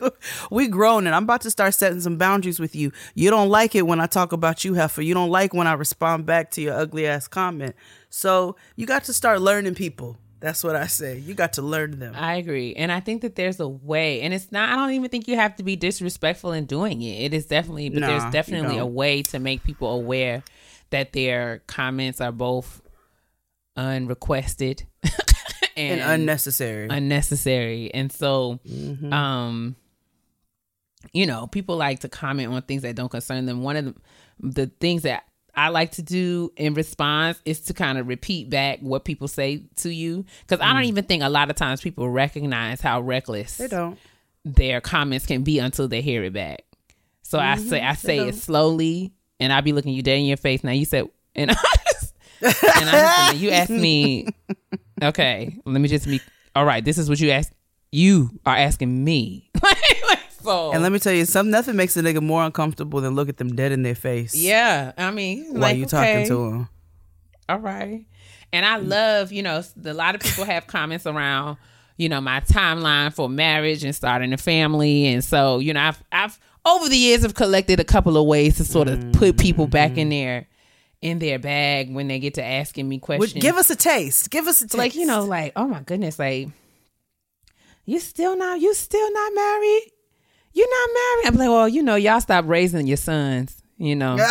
we grown, and I'm about to start setting some boundaries with you. You don't like it when I talk about you, heifer. You don't like when I respond back to your ugly ass comment. So you got to start learning people. That's what I say. You got to learn them. I agree. And I think that there's a way, and it's not, I don't even think you have to be disrespectful in doing it. It is definitely, but Nah, there's definitely a way to make people aware that their comments are both unrequested and unnecessary. unnecessary. And so, Mm-hmm. um, you know, people like to comment on things that don't concern them. One of the, the things that I like to do in response is to kind of repeat back what people say to you because I don't even think a lot of times people recognize how reckless Mm. they don't. their comments can be until they hear it back. So I Mm-hmm. say I say it slowly, and I'll be looking you dead in your face. Now you said, and I just, and I just, you asked me, okay, let me just be all right. This is what you asked. You are asking me. so And let me tell you, some nothing makes a nigga more uncomfortable than look at them dead in their face. yeah, I mean, while like, you okay. talking to them. All right. And I mm. love, you know, a lot of people have comments around, you know, my timeline for marriage and starting a family. And so, you know, I've I've over the years have collected a couple of ways to sort of put people back in mm-hmm. their in their bag when they get to asking me questions. Give us a taste. Give us a taste. like, you know, like, oh my goodness, like you still not you still not married? You not married? I'm like, well, you know, y'all stop raising your sons, you know.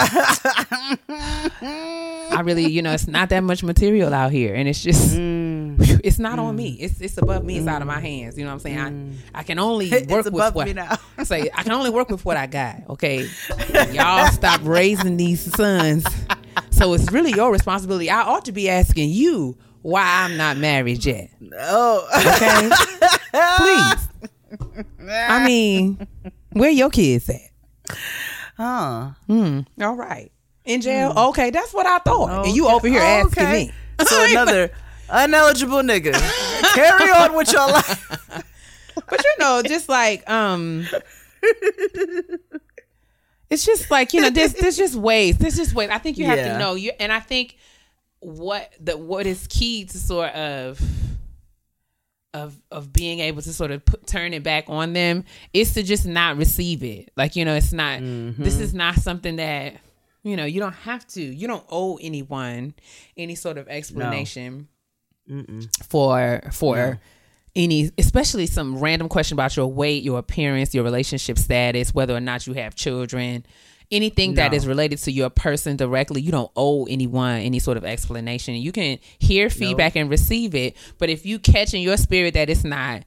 I really, you know, it's not that much material out here, and it's just, it's not on me. It's it's above me. It's out of my hands. You know what I'm saying? I I can only work with what now. say. I can only work with what I got. Okay, y'all stop raising these sons. So it's really your responsibility. I ought to be asking you why I'm not married yet. oh, Okay, please. I mean, where your kids at? huh. All right. In jail? Okay, that's what I thought. And you over here Oh, asking okay. me. So another ineligible nigga. Carry on with your life. But you know, just like um it's just like, you know, there's there's just ways. There's just ways. I think you have Yeah. to know you and I think what the what is key to sort of of of being able to sort of put, turn it back on them is to just not receive it. Like you know, it's not. This mm-hmm. is not something that you know you don't have to. You don't owe anyone any sort of explanation for for any, especially some random question about your weight, your appearance, your relationship status, whether or not you have children. Anything that No. is related to your person directly, you don't owe anyone any sort of explanation. You can hear feedback and receive it, but if you catch in your spirit that it's not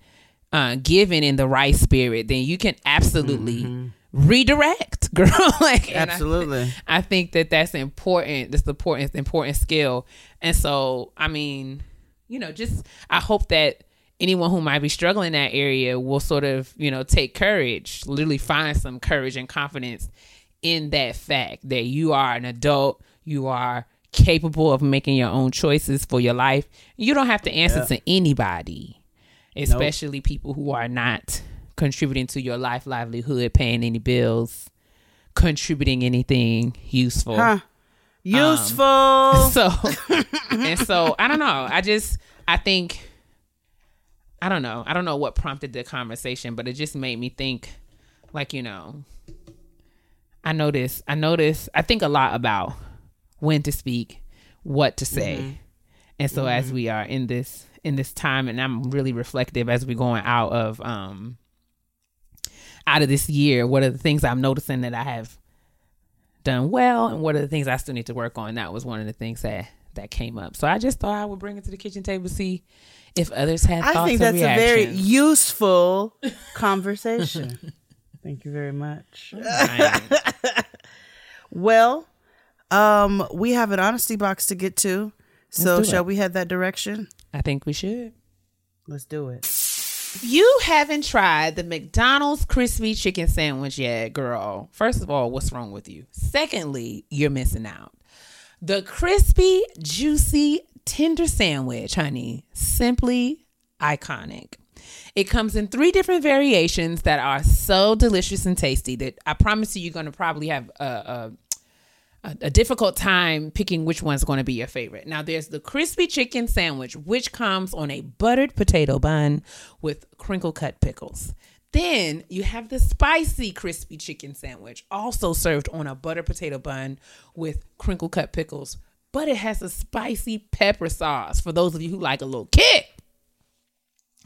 uh, given in the right spirit, then you can absolutely redirect, girl. like and I- Absolutely. I, think that that's important. That's the important important skill. And so, I mean, you know, just I hope that anyone who might be struggling in that area will sort of, you know, take courage, literally find some courage and confidence in that fact that you are an adult, you are capable of making your own choices for your life. You don't have to answer to anybody, especially people who are not contributing to your life livelihood, paying any bills, contributing anything useful. Huh. Useful. Um, so and so I don't know. I just I think I don't know. I don't know what prompted the conversation, but it just made me think like, you know, I notice I notice I think a lot about when to speak, what to say. And so as we are in this in this time and I'm really reflective as we're going out of um out of this year, what are the things I'm noticing that I have done well and what are the things I still need to work on. That was one of the things that that came up. So I just thought I would bring it to the kitchen table see if others had thoughts I think or that's a very useful conversation. Thank you very much. Right. Well, Um, we have an honesty box to get to. So shall it. we head that direction? I think we should. Let's do it. If you haven't tried the McDonald's crispy chicken sandwich yet, girl, first of all, what's wrong with you? Secondly, you're missing out. The crispy, juicy, tender sandwich, honey, simply iconic. It comes in three different variations that are so delicious and tasty that I promise you, you're going to probably have a, a a, difficult time picking which one's going to be your favorite. Now, there's the crispy chicken sandwich, which comes on a buttered potato bun with crinkle cut pickles. Then you have the spicy crispy chicken sandwich, also served on a butter potato bun with crinkle cut pickles, but it has a spicy pepper sauce for those of you who like a little kick.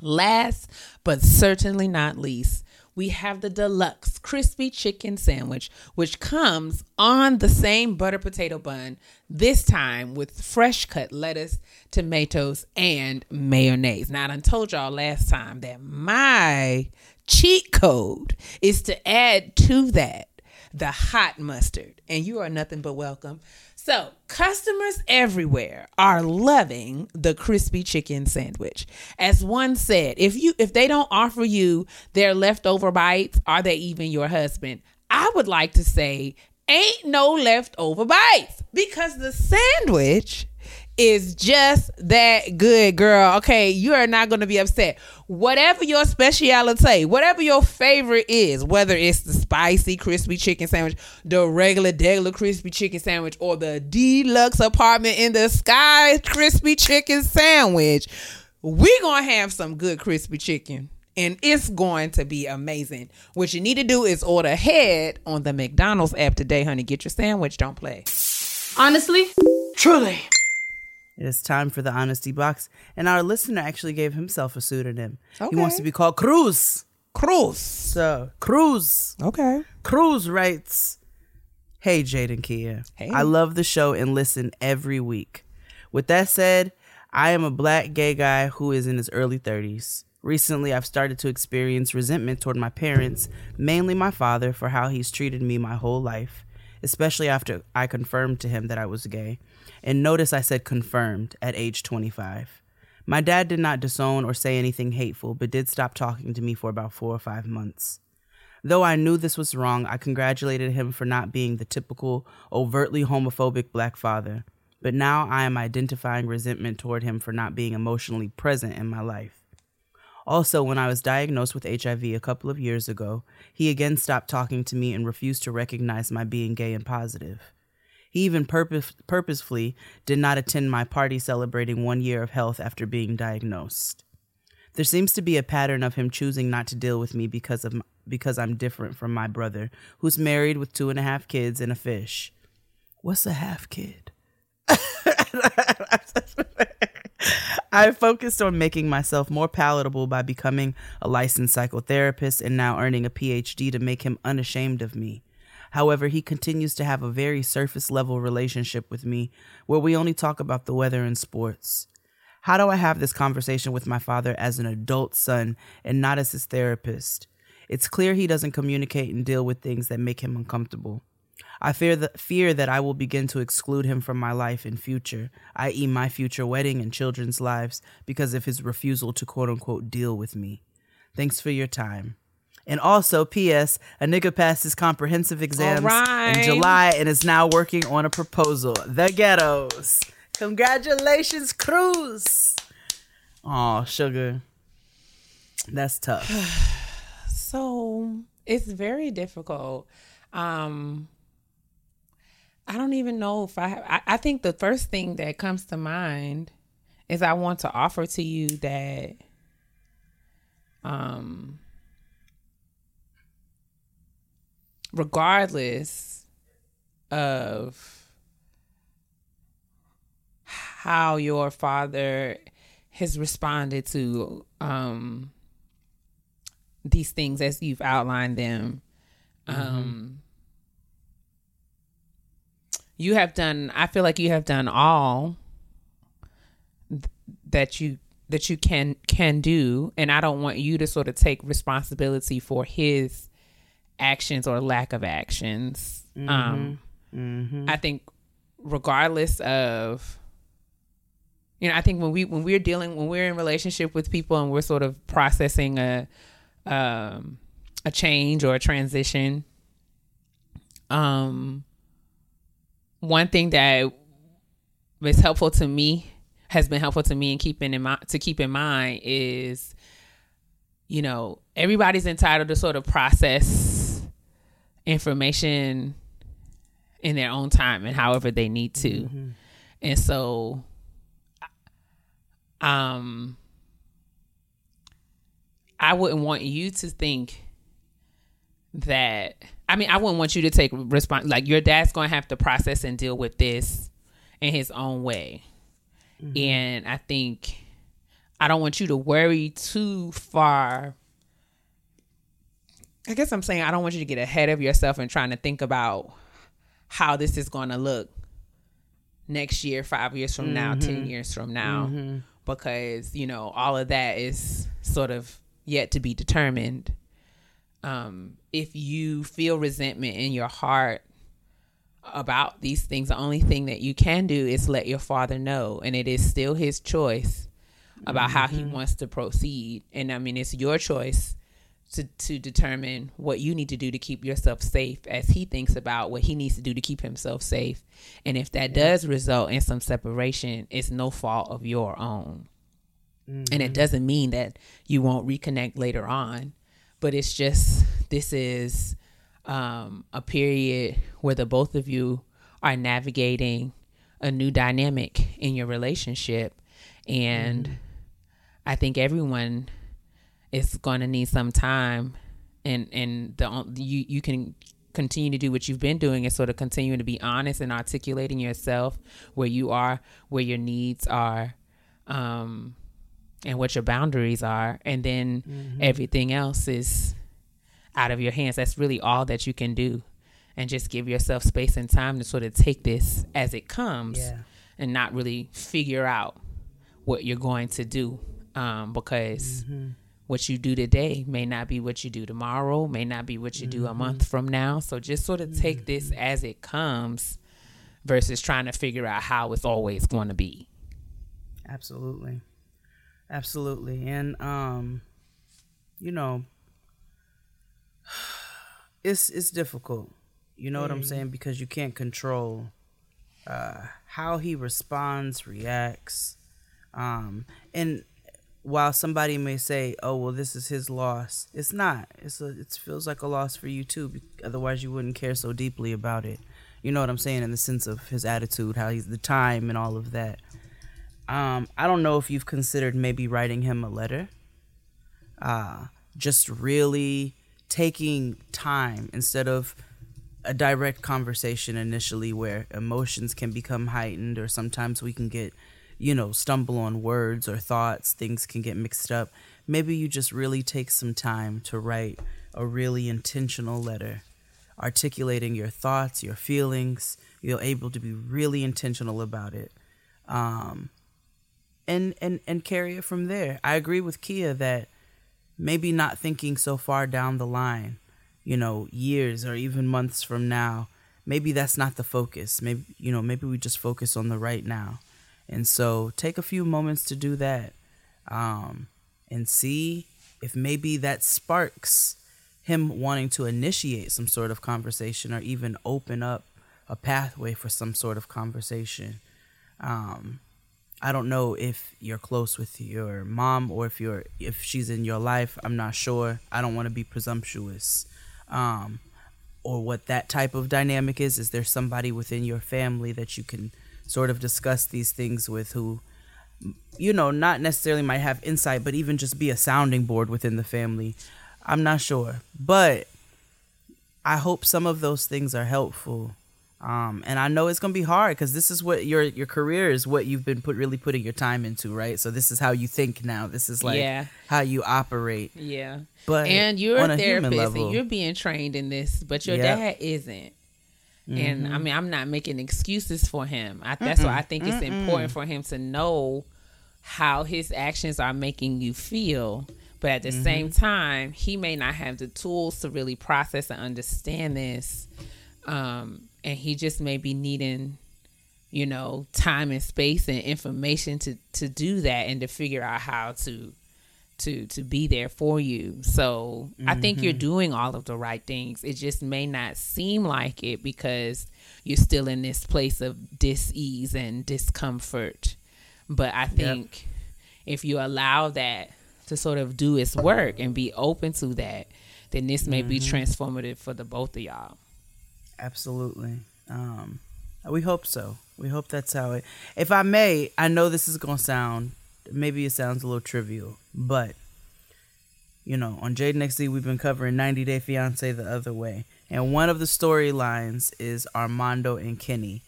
Last but certainly not least, we have the deluxe crispy chicken sandwich, which comes on the same butter potato bun, this time with fresh cut lettuce, tomatoes, and mayonnaise. Now, I told y'all last time that my cheat code is to add to that the hot mustard, and you are nothing but welcome. So, customers everywhere are loving the crispy chicken sandwich. As one said, if you if they don't offer you their leftover bites, are they even your husband? I would like to say ain't no leftover bites because the sandwich is just that good, girl. Okay, you are not going to be upset. Whatever your speciality, whatever your favorite is, whether it's the spicy crispy chicken sandwich, the regular degular crispy chicken sandwich, or the deluxe apartment in the sky crispy chicken sandwich, we're going to have some good crispy chicken. And it's going to be amazing. What you need to do is order ahead on the McDonald's app today, honey. Get your sandwich. Don't play. Honestly, truly. It is time for the honesty box, and our listener actually gave himself a pseudonym. He wants to be called Cruz. Cruz. So Cruz. Okay. Cruz writes, Hey Jaden Keia. Hey. I love the show and listen every week. With that said, I am a black gay guy who is in his early 30s. Recently, I've started to experience resentment toward my parents, mainly my father, for how he's treated me my whole life, especially after I confirmed to him that I was gay. And notice I said confirmed at age 25. My dad did not disown or say anything hateful, but did stop talking to me for about four or five months. Though I knew this was wrong, I congratulated him for not being the typical, overtly homophobic black father. But now I am identifying resentment toward him for not being emotionally present in my life. Also, when I was diagnosed with HIV a couple of years ago, he again stopped talking to me and refused to recognize my being gay and positive. He even purpose- purposefully did not attend my party celebrating one year of health after being diagnosed. There seems to be a pattern of him choosing not to deal with me because of m because I'm different from my brother, who's married with two and a half kids and a fish. What's a half kid? I focused on making myself more palatable by becoming a licensed psychotherapist and now earning a PhD to make him unashamed of me. However, he continues to have a very surface level relationship with me where we only talk about the weather and sports. How do I have this conversation with my father as an adult son and not as his therapist? It's clear he doesn't communicate and deal with things that make him uncomfortable. I fear that fear that I will begin to exclude him from my life in future, i.e., my future wedding and children's lives, because of his refusal to quote unquote deal with me. Thanks for your time. And also, P.S. A nigga passed his comprehensive exams right. in July and is now working on a proposal. The ghettos. Congratulations, Cruz. Oh, sugar. That's tough. So it's very difficult. Um, I don't even know if I have. I, I think the first thing that comes to mind is I want to offer to you that, um, regardless of how your father has responded to um these things as you've outlined them um you have done i feel like you have done all th- that you that you can can do. And i don't want you to sort of take responsibility for his actions or lack of actions. Um i think regardless of you know, I think when we when we're dealing when we're in relationship with people and we're sort of processing a um a change or a transition, um one thing that was helpful to me has been helpful to me in keeping in mind to keep in mind is you know everybody's entitled to sort of process information in their own time and however they need to mm-hmm. and so um i wouldn't want you to think that i mean i wouldn't want you to take response like your dad's going to have to process and deal with this in his own way Mm-hmm. And I think I don't want you to worry too far. I guess I'm saying I don't want you to get ahead of yourself and trying to think about how this is going to look next year, five years from mm-hmm. now, 10 years from now, mm-hmm. because, you know, all of that is sort of yet to be determined. Um, if you feel resentment in your heart about these things, the only thing that you can do is let your father know, and it is still his choice about mm-hmm. how he mm-hmm. wants to proceed. And I mean, it's your choice to to determine what you need to do to keep yourself safe as he thinks about what he needs to do to keep himself safe. And if that does result in some separation, it's no fault of your own. Mm-hmm. And it mm-hmm. doesn't mean that you won't reconnect later on, but it's just this is um, a period where the both of you are navigating a new dynamic in your relationship. And mm-hmm. I think everyone is going to need some time and and the you you can continue to do what you've been doing is sort of continuing to be honest and articulating yourself where you are, where your needs are, um, and what your boundaries are, and then mm-hmm. everything else is out of your hands. That's really all that you can do. And just give yourself space and time to sort of take this as it comes yeah. and not really figure out what you're going to do. Um, because mm-hmm. what you do today may not be what you do tomorrow, may not be what you mm-hmm. do a mm-hmm. month from now. So just sort of take mm-hmm. this as it comes versus trying to figure out how it's always going to be. Absolutely. Absolutely. And um you know, it's it's difficult. You know mm. what I'm saying? Because you can't control uh, how he responds, reacts, um, and while somebody may say, "Oh, well, this is his loss," it's not. It's a. It feels like a loss for you too. Otherwise, you wouldn't care so deeply about it. You know what I'm saying? In the sense of his attitude, how he's the time, and all of that. Um, I don't know if you've considered maybe writing him a letter. Uh, just really taking time instead of a direct conversation initially where emotions can become heightened or sometimes we can get you know stumble on words or thoughts things can get mixed up. Maybe you just really take some time to write a really intentional letter articulating your thoughts your feelings. You're able to be really intentional about it. Um, and and and carry it from there i agree with Keia that maybe not thinking so far down the line, you know, years or even months from now. Maybe that's not the focus. Maybe, you know, maybe we just focus on the right now. And so take a few moments to do that um, and see if maybe that sparks him wanting to initiate some sort of conversation or even open up a pathway for some sort of conversation. Um, I don't know if you're close with your mom or if you're if she's in your life. I'm not sure. I don't want to be presumptuous. Um, or what that type of dynamic is. Is there somebody within your family that you can sort of discuss these things with who you know, not necessarily might have insight, but even just be a sounding board within the family. I'm not sure. But I hope some of those things are helpful um, and I know it's gonna be hard because this is what your your career is, what you've been put really putting your time into, right? So this is how you think now. This is like yeah. how you operate. Yeah. But and you're a, therapist and you're being trained in this, but your dad isn't. Mm-hmm. And I mm-hmm. mean, I'm not making excuses for him. I, that's Mm-mm. why I think it's Mm-mm. important for him to know how his actions are making you feel. But at the mm-hmm. same time, he may not have the tools to really process and understand this. Um, and he just may be needing you know, time and space and information to to do that and to figure out how to to to be there for you. So I think you're mm-hmm. doing all of the right things. It just may not seem like it because you're still in this place of dis-ease and discomfort. But I think if you allow that to sort of do its work and be open to that, then this may be mm-hmm. transformative for the both of y'all. Absolutely. Um, we hope so. We hope that's how it. If I may, I know this is gonna sound maybe it sounds a little trivial, but you know, on Jade XD we've been covering 90 Day Fiance the other way, and one of the storylines is Armando and Kenny,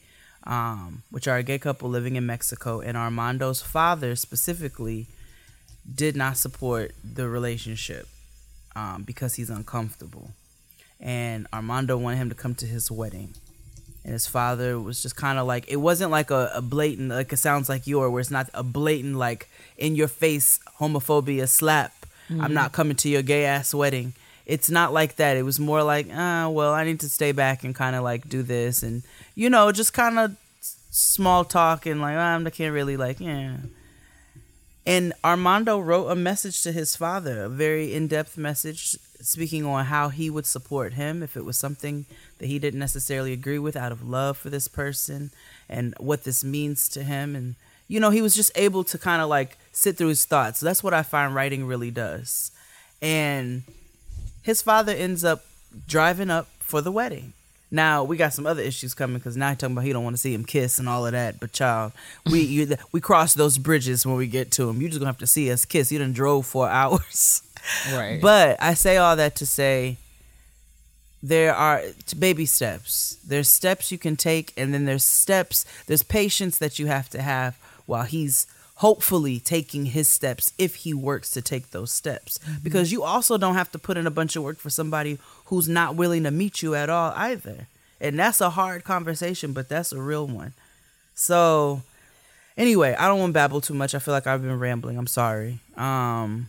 um, which are a gay couple living in Mexico, and Armando's father specifically did not support the relationship um, because he's uncomfortable and Armando wanted him to come to his wedding. And his father was just kind of like, it wasn't like a, a blatant, like it sounds like your, where it's not a blatant, like in your face homophobia slap. I'm not coming to your gay ass wedding. It's not like that. It was more like, ah, well, I need to stay back and kind of like do this. And, you know, just kind of small talk and like, ah, I can't really like, yeah. And Armando wrote a message to his father, a very in depth message speaking on how he would support him if it was something that he didn't necessarily agree with out of love for this person and what this means to him. And, you know, he was just able to kind of like sit through his thoughts. That's what I find writing really does. And his father ends up driving up for the wedding. Now we got some other issues coming because now he's talking about he don't want to see him kiss and all of that. But child, we you, we cross those bridges when we get to him. You just gonna have to see us kiss. You done drove four hours. Right. But I say all that to say there are baby steps. There's steps you can take, and then there's steps, there's patience that you have to have while he's hopefully taking his steps if he works to take those steps. Because you also don't have to put in a bunch of work for somebody who's not willing to meet you at all either. And that's a hard conversation, but that's a real one. So, anyway, I don't want to babble too much. I feel like I've been rambling. I'm sorry. Um,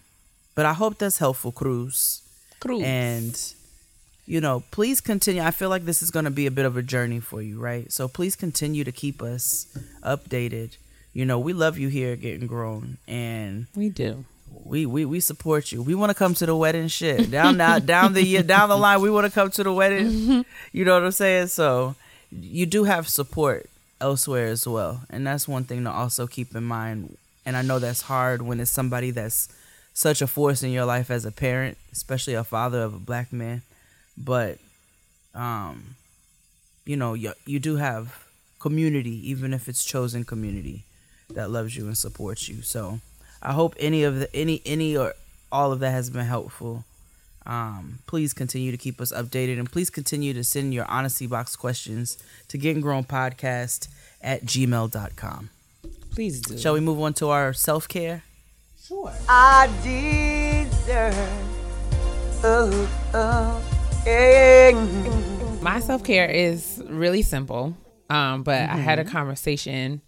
but I hope that's helpful, Cruz. Cruz. And you know, please continue. I feel like this is going to be a bit of a journey for you, right? So please continue to keep us updated. You know, we love you here Getting Grown, and we do. we we, we support you. We want to come to the wedding shit down now down the year down the line. We want to come to the wedding. You know what I'm saying? So you do have support elsewhere as well, and that's one thing to also keep in mind. And I know that's hard when it's somebody that's such a force in your life as a parent, especially a father of a black man. But um, you know, you you do have community, even if it's chosen community that loves you and supports you. So I hope any of the any any or all of that has been helpful. Um, please continue to keep us updated and please continue to send your honesty box questions to getting grown podcast at gmail.com. Please do. Shall we move on to our self care? Sure. I deserve. Oh, oh, yeah. My self care is really simple. Um, but I had a conversation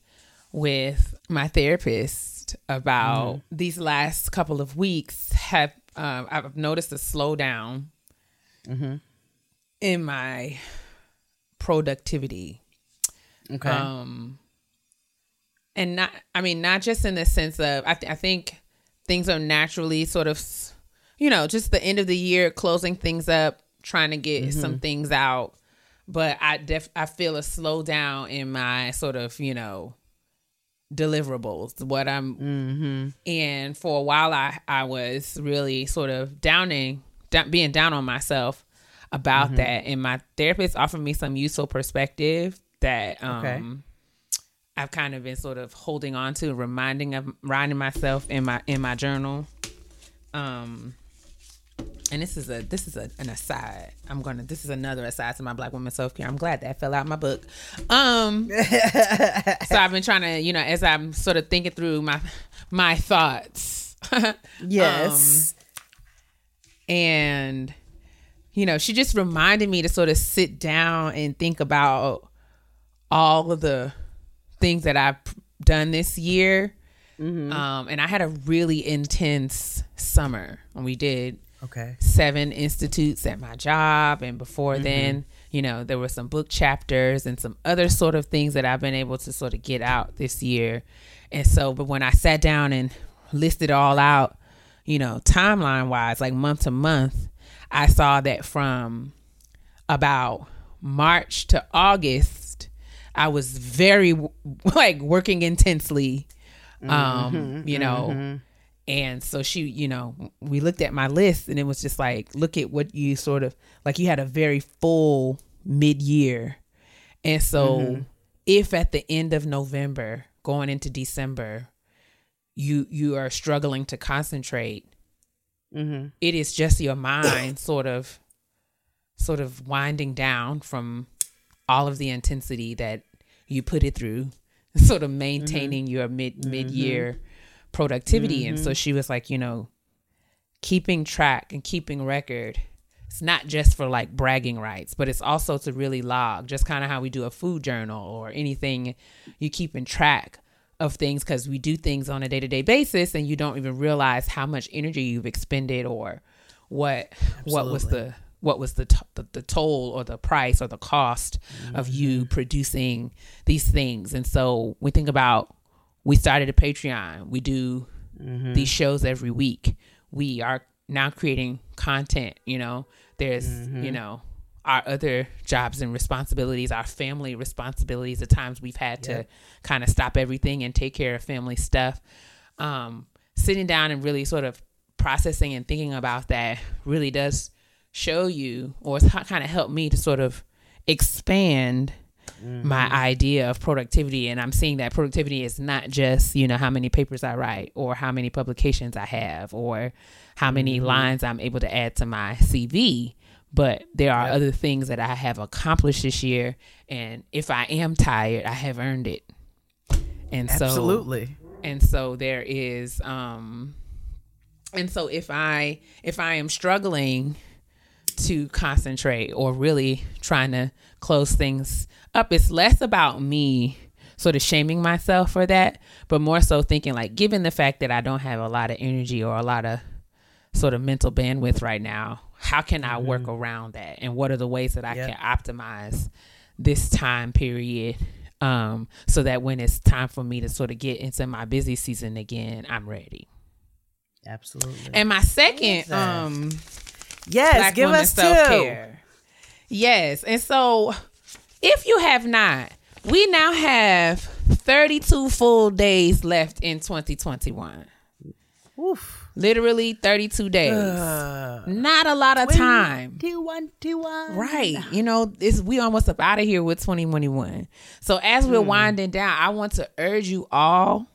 with my therapist about these last couple of weeks. Have um, I've noticed a slowdown in my productivity. Okay. Um, and not, I mean, not just in the sense of, I, th- I think things are naturally sort of, you know, just the end of the year, closing things up, trying to get mm-hmm. some things out. But I def, I feel a slowdown in my sort of, you know, deliverables, what I'm, mm-hmm. and for a while I, I was really sort of downing, down, being down on myself about mm-hmm. that. And my therapist offered me some useful perspective that, um, Okay. I've kind of been sort of holding on to, reminding of reminding myself in my in my journal. Um, and this is a this is a, an aside. I'm gonna this is another aside to my black woman self care. I'm glad that fell out my book. Um, so I've been trying to you know as I'm sort of thinking through my my thoughts. Yes. and you know she just reminded me to sort of sit down and think about all of the things that i've done this year. Um, and i had a really intense summer when we did Okay. seven institutes at my job. And before then you know there were some book chapters and some other sort of things that i've been able to sort of get out this year. And so but when i sat down and listed all out you know timeline wise like month to month i saw that from about march to august i was very like working intensely mm-hmm. um you know. Mm-hmm. And so she, you know, we looked at my list and it was just like, look at what you sort of like you had a very full mid year. And so mm-hmm. if at the end of November, going into December, you you are struggling to concentrate, it is just your mind sort of sort of winding down from all of the intensity that you put it through, sort of maintaining mm-hmm. your mid mm-hmm. mid year productivity. And so mm-hmm. she was like, you know, keeping track and keeping record. It's not just for like bragging rights, but it's also to really log, just kind of how we do a food journal or anything you keeping track of things because we do things on a day to day basis and you don't even realize how much energy you've expended or what what was the what was the, t- the the toll or the price or the cost of you mm-hmm. producing these things. And so we think about we started a patreon. We do mm-hmm. these shows every week. We are now creating content you know? There's you mm-hmm. know our other jobs and responsibilities our family responsibilities the times we've had to kind of stop everything and take care of family stuff. Um, sitting down and really sort of processing and thinking about that really does show you or it's kind of helped me to sort of expand my idea of productivity. And i'm seeing that productivity is not just you know how many papers i write or how many publications i have or how many lines i'm able to add to my cv but there are other things that i have accomplished this year. And if i am tired i have earned it. And so Absolutely. and so there is um and so if i if i am struggling to concentrate or really trying to close things up it's less about me sort of shaming myself for that but more so thinking like given the fact that i don't have a lot of energy or a lot of sort of mental bandwidth right now how can i work around that and what are the ways that i Yep. can optimize this time period um, so that when it's time for me to sort of get into my busy season again i'm ready Absolutely. and my second that. um yes, black give us two. self-care. Yes. And so if you have not, we now have 32 full days left in 2021. Oof. Literally 32 days. Not a lot of time. Two, one, two, one. Right. You know, it's we almost up out of here with 2021. So as we're hmm. winding down, I want to urge you all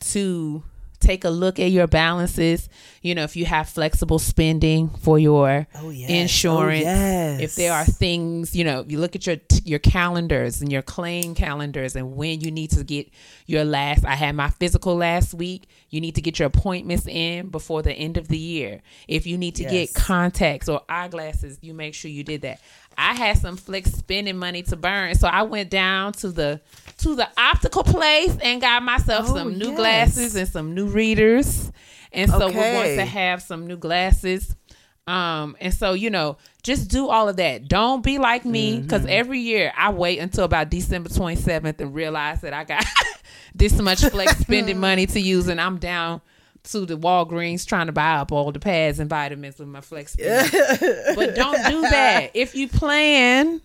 to take a look at your balances. You know, if you have flexible spending for your Oh, yes. Oh, insurance, Oh, yes. if there are things, you know, you look at your your calendars and your claim calendars and when you need to get your last. I had my physical last week. You need to get your appointments in before the end of the year. If you need to Yes. get contacts or eyeglasses, you make sure you did that. I had some flex spending money to burn, so I went down to the to the optical place and got myself Oh, some new yes. glasses and some new readers. And so we're going to have some new glasses. Um, and so you know, just do all of that. Don't be like me, because Mm-hmm. every year I wait until about December twenty seventh and realize that I got this much flex spending money to use, and I'm down to the Walgreens trying to buy up all the pads and vitamins with my flex but don't do that. If you plan,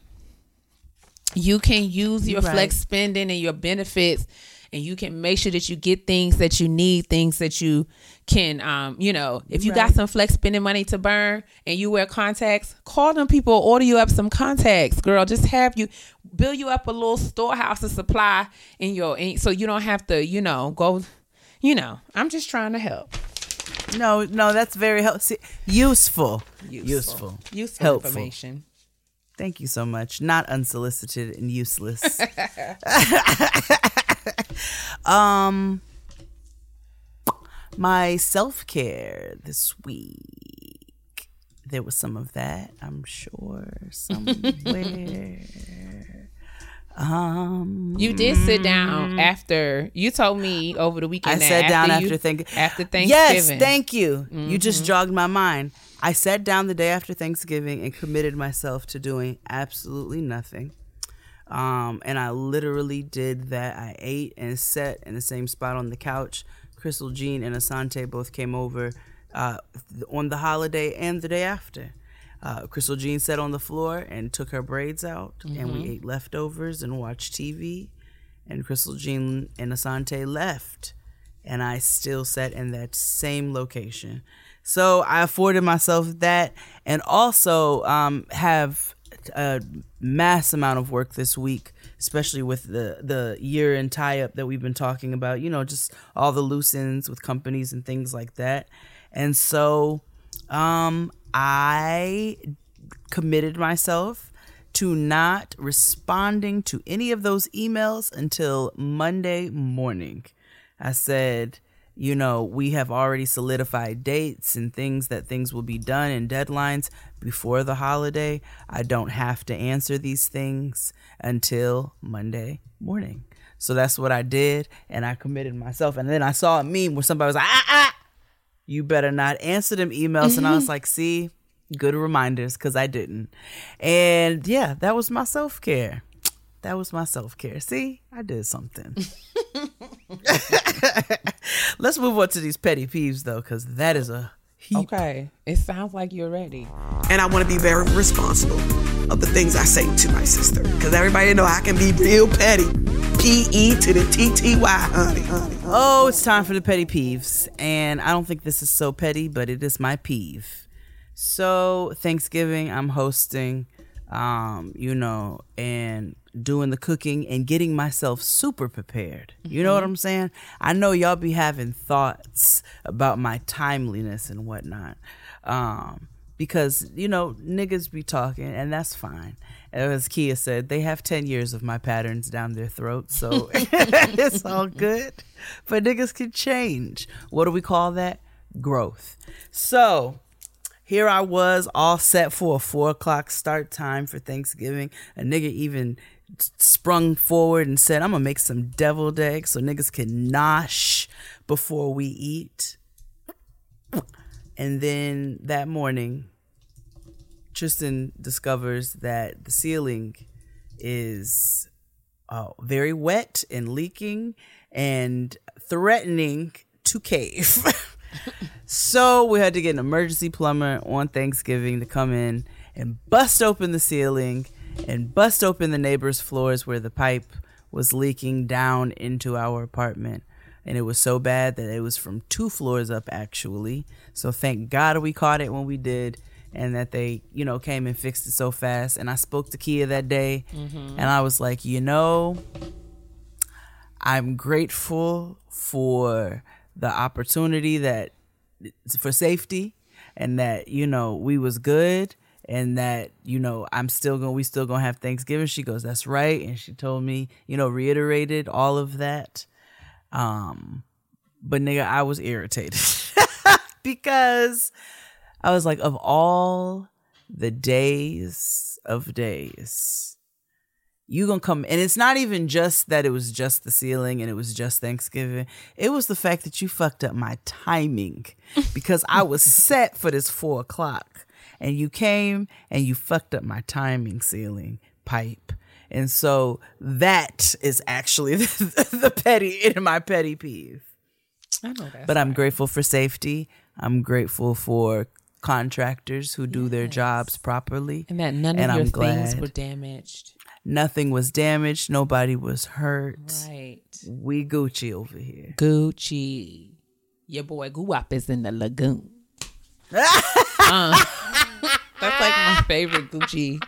you can use your Right. flex spending and your benefits and you can make sure that you get things that you need things that you can um you know if you got some flex spending money to burn and you wear contacts call them people order you up some contacts girl just have you build you up a little storehouse of supply in your in, so you don't have to you know go you know i'm just trying to help No, no, that's very helpful. Useful. Useful. useful Helpful. information Thank you so much. Not unsolicited and useless. um my self-care this week. There was some of that, I'm sure, somewhere. Um You did sit down after you told me over the I weekend. that sat down you- after thinking after Thanksgiving. Yes, thank you. You just jogged my mind. I sat down the day after Thanksgiving and committed myself to doing absolutely nothing. Um, and I literally did that. I ate and sat in the same spot on the couch. Crystal Jean and Asante both came over uh, on the holiday and the day after. Uh, Crystal Jean sat on the floor and took her braids out, and we ate leftovers and watched TV. And Crystal Jean and Asante left, and I still sat in that same location. So I afforded myself that, and also um, have a mass amount of work this week, especially with the the year and tie up that we've been talking about. You know, just all the loose ends with companies and things like that. And so, um, I committed myself to not responding to any of those emails until Monday morning. I said, you know, we have already solidified dates and things that things will be done and deadlines before the holiday. I don't have to answer these things until Monday morning. So that's what I did, and I committed myself. And then I saw a meme where somebody was like, ah, ah, you better not answer them emails. And I was mm-hmm. like, see, good reminders, because I didn't. And yeah, that was my self care. That was my self care. See, I did something. Let's move on to these petty peeves, though, because that is a heap. Okay. It sounds like you're ready. and I want to be very responsible of the things I say to my sister. Because everybody know I can be real petty. P E to the T T Y, honey, honey. Oh, it's time for the petty peeves. And I don't think this is so petty, but it is my peeve. So, Thanksgiving, I'm hosting, um, you know, and doing the cooking and getting myself super prepared. You know what I'm saying? I know y'all be having thoughts about my timeliness and whatnot. Um, because, you know, niggas be talking, and that's fine. As Keia said, they have 10 years of my patterns down their throats, so it's all good. But niggas can change. What do we call that? Growth. So, here I was all set for a four o'clock start time for Thanksgiving. A nigga even sprung forward and said, I'm gonna make some deviled eggs so niggas can nosh before we eat. And then that morning, Tristan discovers that the ceiling is uh, very wet and leaking and threatening to cave. so we had to get an emergency plumber on Thanksgiving to come in and bust open the ceiling and bust open the neighbor's floors where the pipe was leaking down into our apartment. And it was so bad that it was from two floors up, actually. So thank God we caught it when we did, and that they, you know, came and fixed it so fast. And I spoke to Keia that day, mm-hmm. and I was like, you know, I'm grateful for the opportunity that for safety and that you know we was good and that you know I'm still going we still going to have Thanksgiving. She goes that's right. And she told me you know reiterated all of that. Um but nigga I was irritated because I was like of all the days of days you gonna come and it's not even just that it was just the ceiling and it was just thanksgiving it was the fact that you fucked up my timing because i was set for this four o'clock and you came and you fucked up my timing ceiling pipe and so that is actually the, the petty in my petty peeve I know that. but i'm grateful for safety i'm grateful for contractors who do their jobs properly and that none of and your I'm things glad. were damaged. Nothing was damaged. Nobody was hurt. Right. We Gucci over here. Gucci. Your boy Guap is in the lagoon. Uh, that's like my favorite Gucci.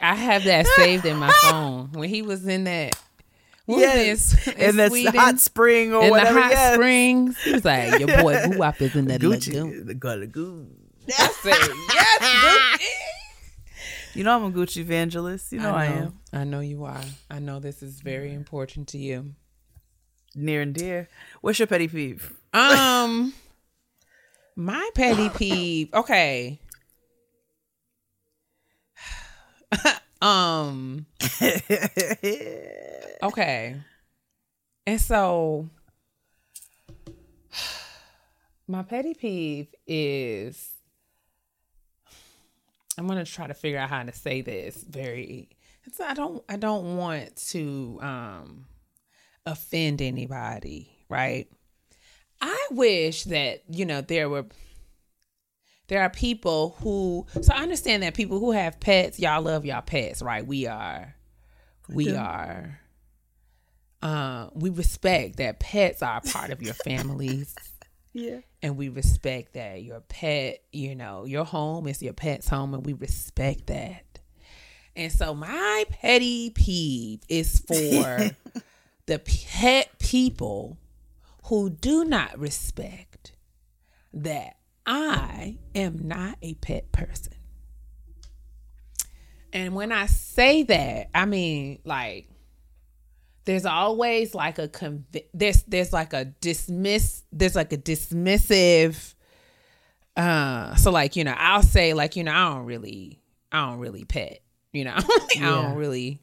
I have that saved in my phone. When he was in that, Yes, this? in the Sweden? hot spring or in whatever. the hot yes. springs. He was like, "Your boy Guap is in the Gucci. lagoon." The lagoon. I said, "Yes, Gucci." You know I'm a Gucci evangelist. You know I, am. I know you are. I know this is very important to you. Near and dear. What's your petty peeve? Um, my petty peeve. Okay. um. Okay. And so, my petty peeve is I'm gonna try to figure out how to say this very. It's, I don't. I don't want to um, offend anybody, right? I wish that you know there were. There are people who. So I understand that people who have pets, y'all love y'all pets, right? We are. We are. Uh, we respect that pets are a part of your families Yeah. And we respect that your pet, you know, your home is your pet's home, and we respect that. And so my petty peeve is for the pet people who do not respect that I am not a pet person. And when I say that, I mean like there's always like a conv- there's there's like a dismiss there's like a dismissive uh so like you know I'll say like you know I don't really I don't really pet you know I don't really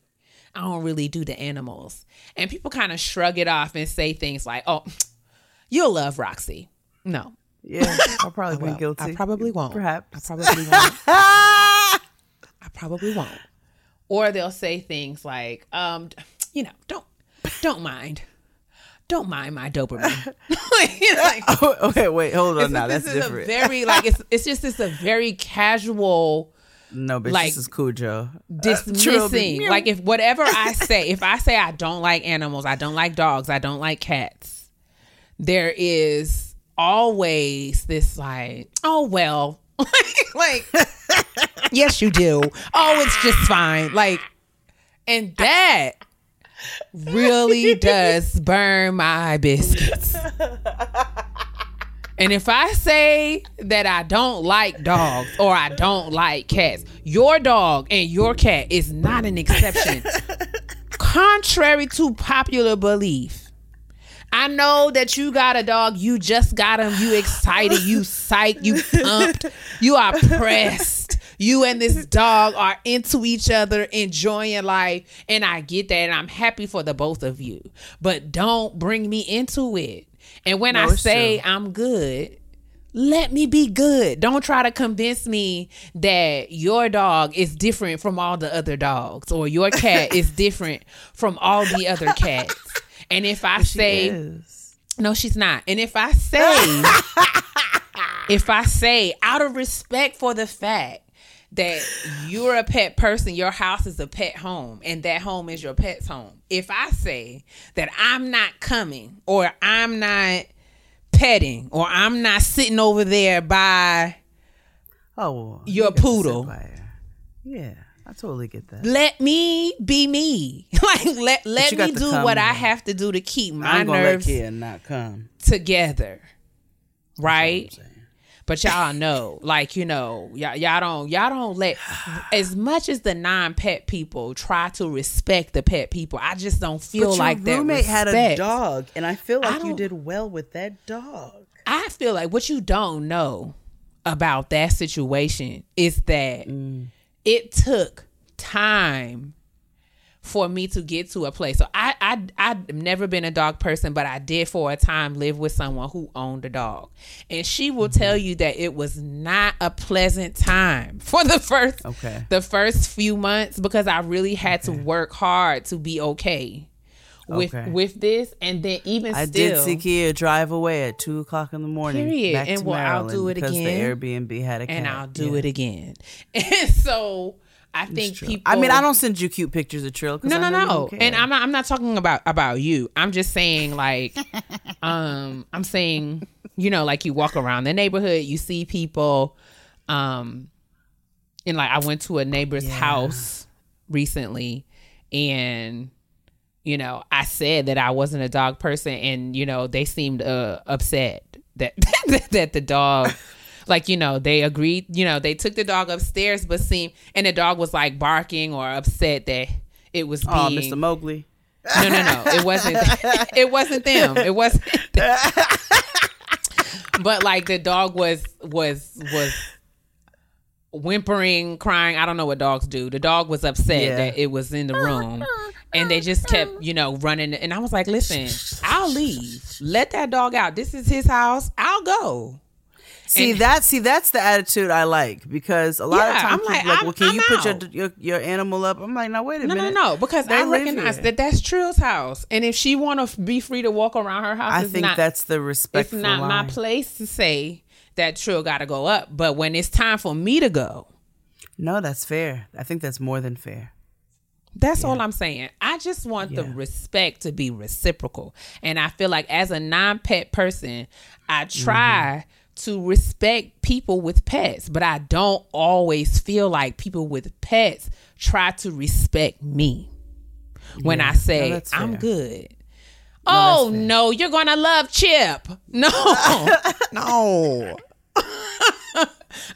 I don't really do the animals and people kind of shrug it off and say things like oh you'll love Roxy no Yeah. I'll probably well, be guilty. I probably won't Perhaps. I probably won't I probably won't or they'll say things like um you know don't don't mind don't mind my Doberman like, Oh, okay, wait, hold on now. this That's is different. a very like it's it's just it's a very casual no, bitch, like, this is Cujo. Uh, dismissing. like if whatever I say, if I say I don't like animals, I don't like dogs, I don't like cats, there is always this like, oh well. like yes you do. Oh, it's just fine. Like and that really does burn my biscuits. And if I say that I don't like dogs or I don't like cats, your dog and your cat is not an exception. Contrary to popular belief. I know that you got a dog, you just got him, you excited, you psyched, you pumped, you are pressed. You and this dog are into each other, enjoying life, and I get that, and I'm happy for the both of you. But don't bring me into it. And when No, I say true. I'm good, let me be good. Don't try to convince me that your dog is different from all the other dogs or your cat is different from all the other cats. And if I She say is. no, she's not. And if I say, if I say, out of respect for the fact that you're a pet person, your house is a pet home, and that home is your pet's home. If I say that I'm not coming, or I'm not petting, or I'm not sitting over there by Oh, well, Your you get to poodle. Yeah, I totally get that. let me be me. like let let me do come what I have to do to keep my I'm gonna nerves let Keia not come. together. That's Right? What I'm saying. But y'all know, like you know, y'all, y'all don't y'all don't let as much as the non-pet people try to respect the pet people. I just don't feel but like your roommate had a dog, and I feel I like you did well with that dog. I feel like what you don't know about that situation is that mm. it took time for me to get to a place. So I I I've never been a dog person, but I did for a time live with someone who owned a dog. And she will mm-hmm. tell you that it was not a pleasant time for the first Okay. the first few months because I really had to work hard to be okay with Okay. with this and then even I still did see Keia drive away at two o'clock in the morning. Period. And well, I'll do it because again. the Airbnb had a cat. and I'll do Yeah. it again. And so I think people. I mean, I don't send you cute pictures of Trill. 'cause No, I no, no. And I'm not. I'm not talking about about you. I'm just saying like, um, I'm saying you know like you walk around the neighborhood, you see people, um, and like I went to a neighbor's house recently, and you know I said that I wasn't a dog person, and you know they seemed uh, upset that that the dog. Like you know, they agreed. You know, they took the dog upstairs, but seemed and the dog was like barking or upset that it was Oh, being. Mr. Mowgli. No, no, no. It wasn't. it wasn't them. It wasn't. them. but like the dog was was was whimpering, crying. I don't know what dogs do. The dog was upset Yeah. that it was in the room, and they just kept you know running. And I was like, listen, I'll leave. Let that dog out. This is his house. I'll go. See And- that? See that's the attitude I like because a lot of times I'm like, like, I'm- well, can I'm you put your, your your animal up? I'm like, no, wait a minute. No, no, no, because They I recognize that that's Trill's house, and if she want to be free to walk around her house, I think not, that's the respect. it's not my place to say that Trill got to go up. But when it's time for me to go, No, that's fair. I think that's more than fair. That's all I'm saying. I just want the respect to be reciprocal. And I feel like as a non pet person, I mm-hmm. try to respect people with pets, but I don't always feel like people with pets try to respect me when Yeah. I say No, I'm good. oh no, you're gonna love Chip. No, no.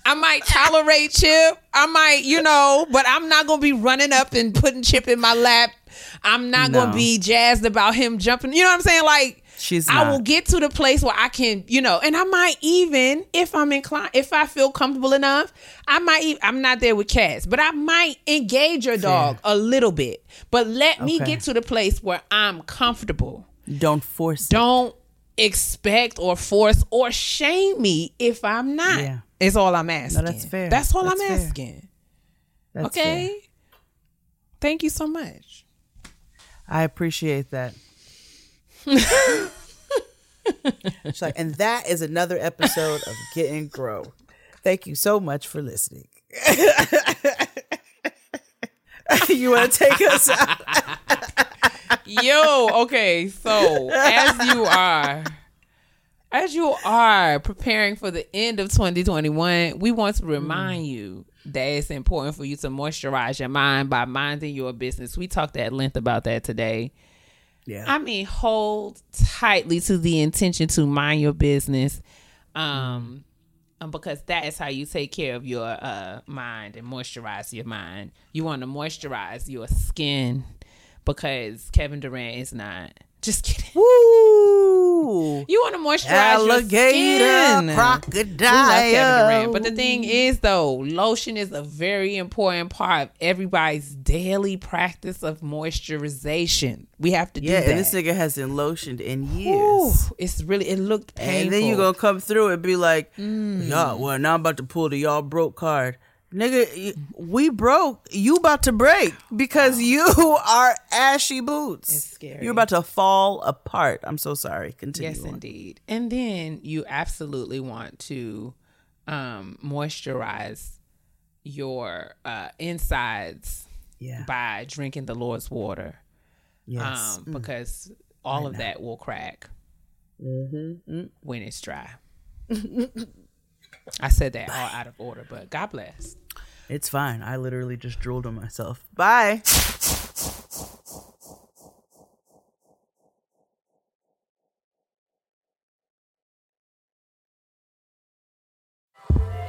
I might tolerate Chip. I might, you know, but I'm not gonna be running up and putting Chip in my lap. I'm not No. gonna be jazzed about him jumping. You know what I'm saying? Like She's I not. will get to the place where I can, you know, and I might even, if I'm inclined, if I feel comfortable enough, I might. even, I'm not there with cats, but I might engage your dog a little bit. But let me get to the place where I'm comfortable. Don't force. Don't expect or force or shame me if I'm not. Yeah. Is all I'm asking. No, that's fair. That's all That's I'm fair. asking. That's okay. fair. Thank you so much. I appreciate that. She's like, and that is another episode of Getting Grown. Thank you so much for listening. you want to take us out? Yo, okay, so as you are as you are preparing for the end of 2021, we want to remind mm. you that it's important for you to moisturize your mind by minding your business. We talked at length about that today. Yeah. I mean, hold tightly to the intention to mind your business. Um, um, because that is how you take care of your uh, mind and moisturize your mind. You want to moisturize your skin because Kevin Durant is not. Just kidding. Woo! You want to moisturize Alligator, your skin. crocodile. We love Kevin Durant. But the thing is, though, lotion is a very important part of everybody's daily practice of moisturization. We have to do Yeah, that. and this nigga hasn't lotioned in years. Ooh, it's really it looked painful. And then you gonna come through and be like, Mm. y'all, well, now I'm about to pull the y'all broke card. Nigga, we broke. You about to break because you are ashy boots. It's scary. You're about to fall apart. I'm so sorry. Continue. Yes, on. indeed. And then you absolutely want to um, moisturize your uh, insides Yeah. by drinking the Lord's water. Yes. Um, because all of that will crack Mm-hmm. when it's dry. I said that all out of order, but God bless. It's fine. I literally just drooled on myself. Bye.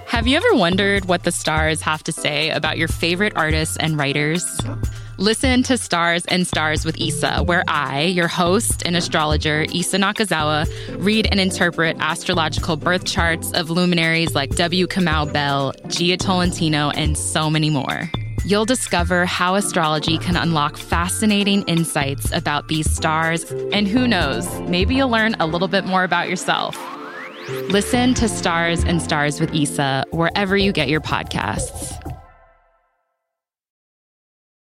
Have you ever wondered what the stars have to say about your favorite artists and writers? Listen to Stars and Stars with Issa, where I, your host and astrologer, Issa Nakazawa, read and interpret astrological birth charts of luminaries like W. Kamau Bell, Jia Tolentino, and so many more. You'll discover how astrology can unlock fascinating insights about these stars, and who knows, maybe you'll learn a little bit more about yourself. Listen to Stars and Stars with Issa wherever you get your podcasts.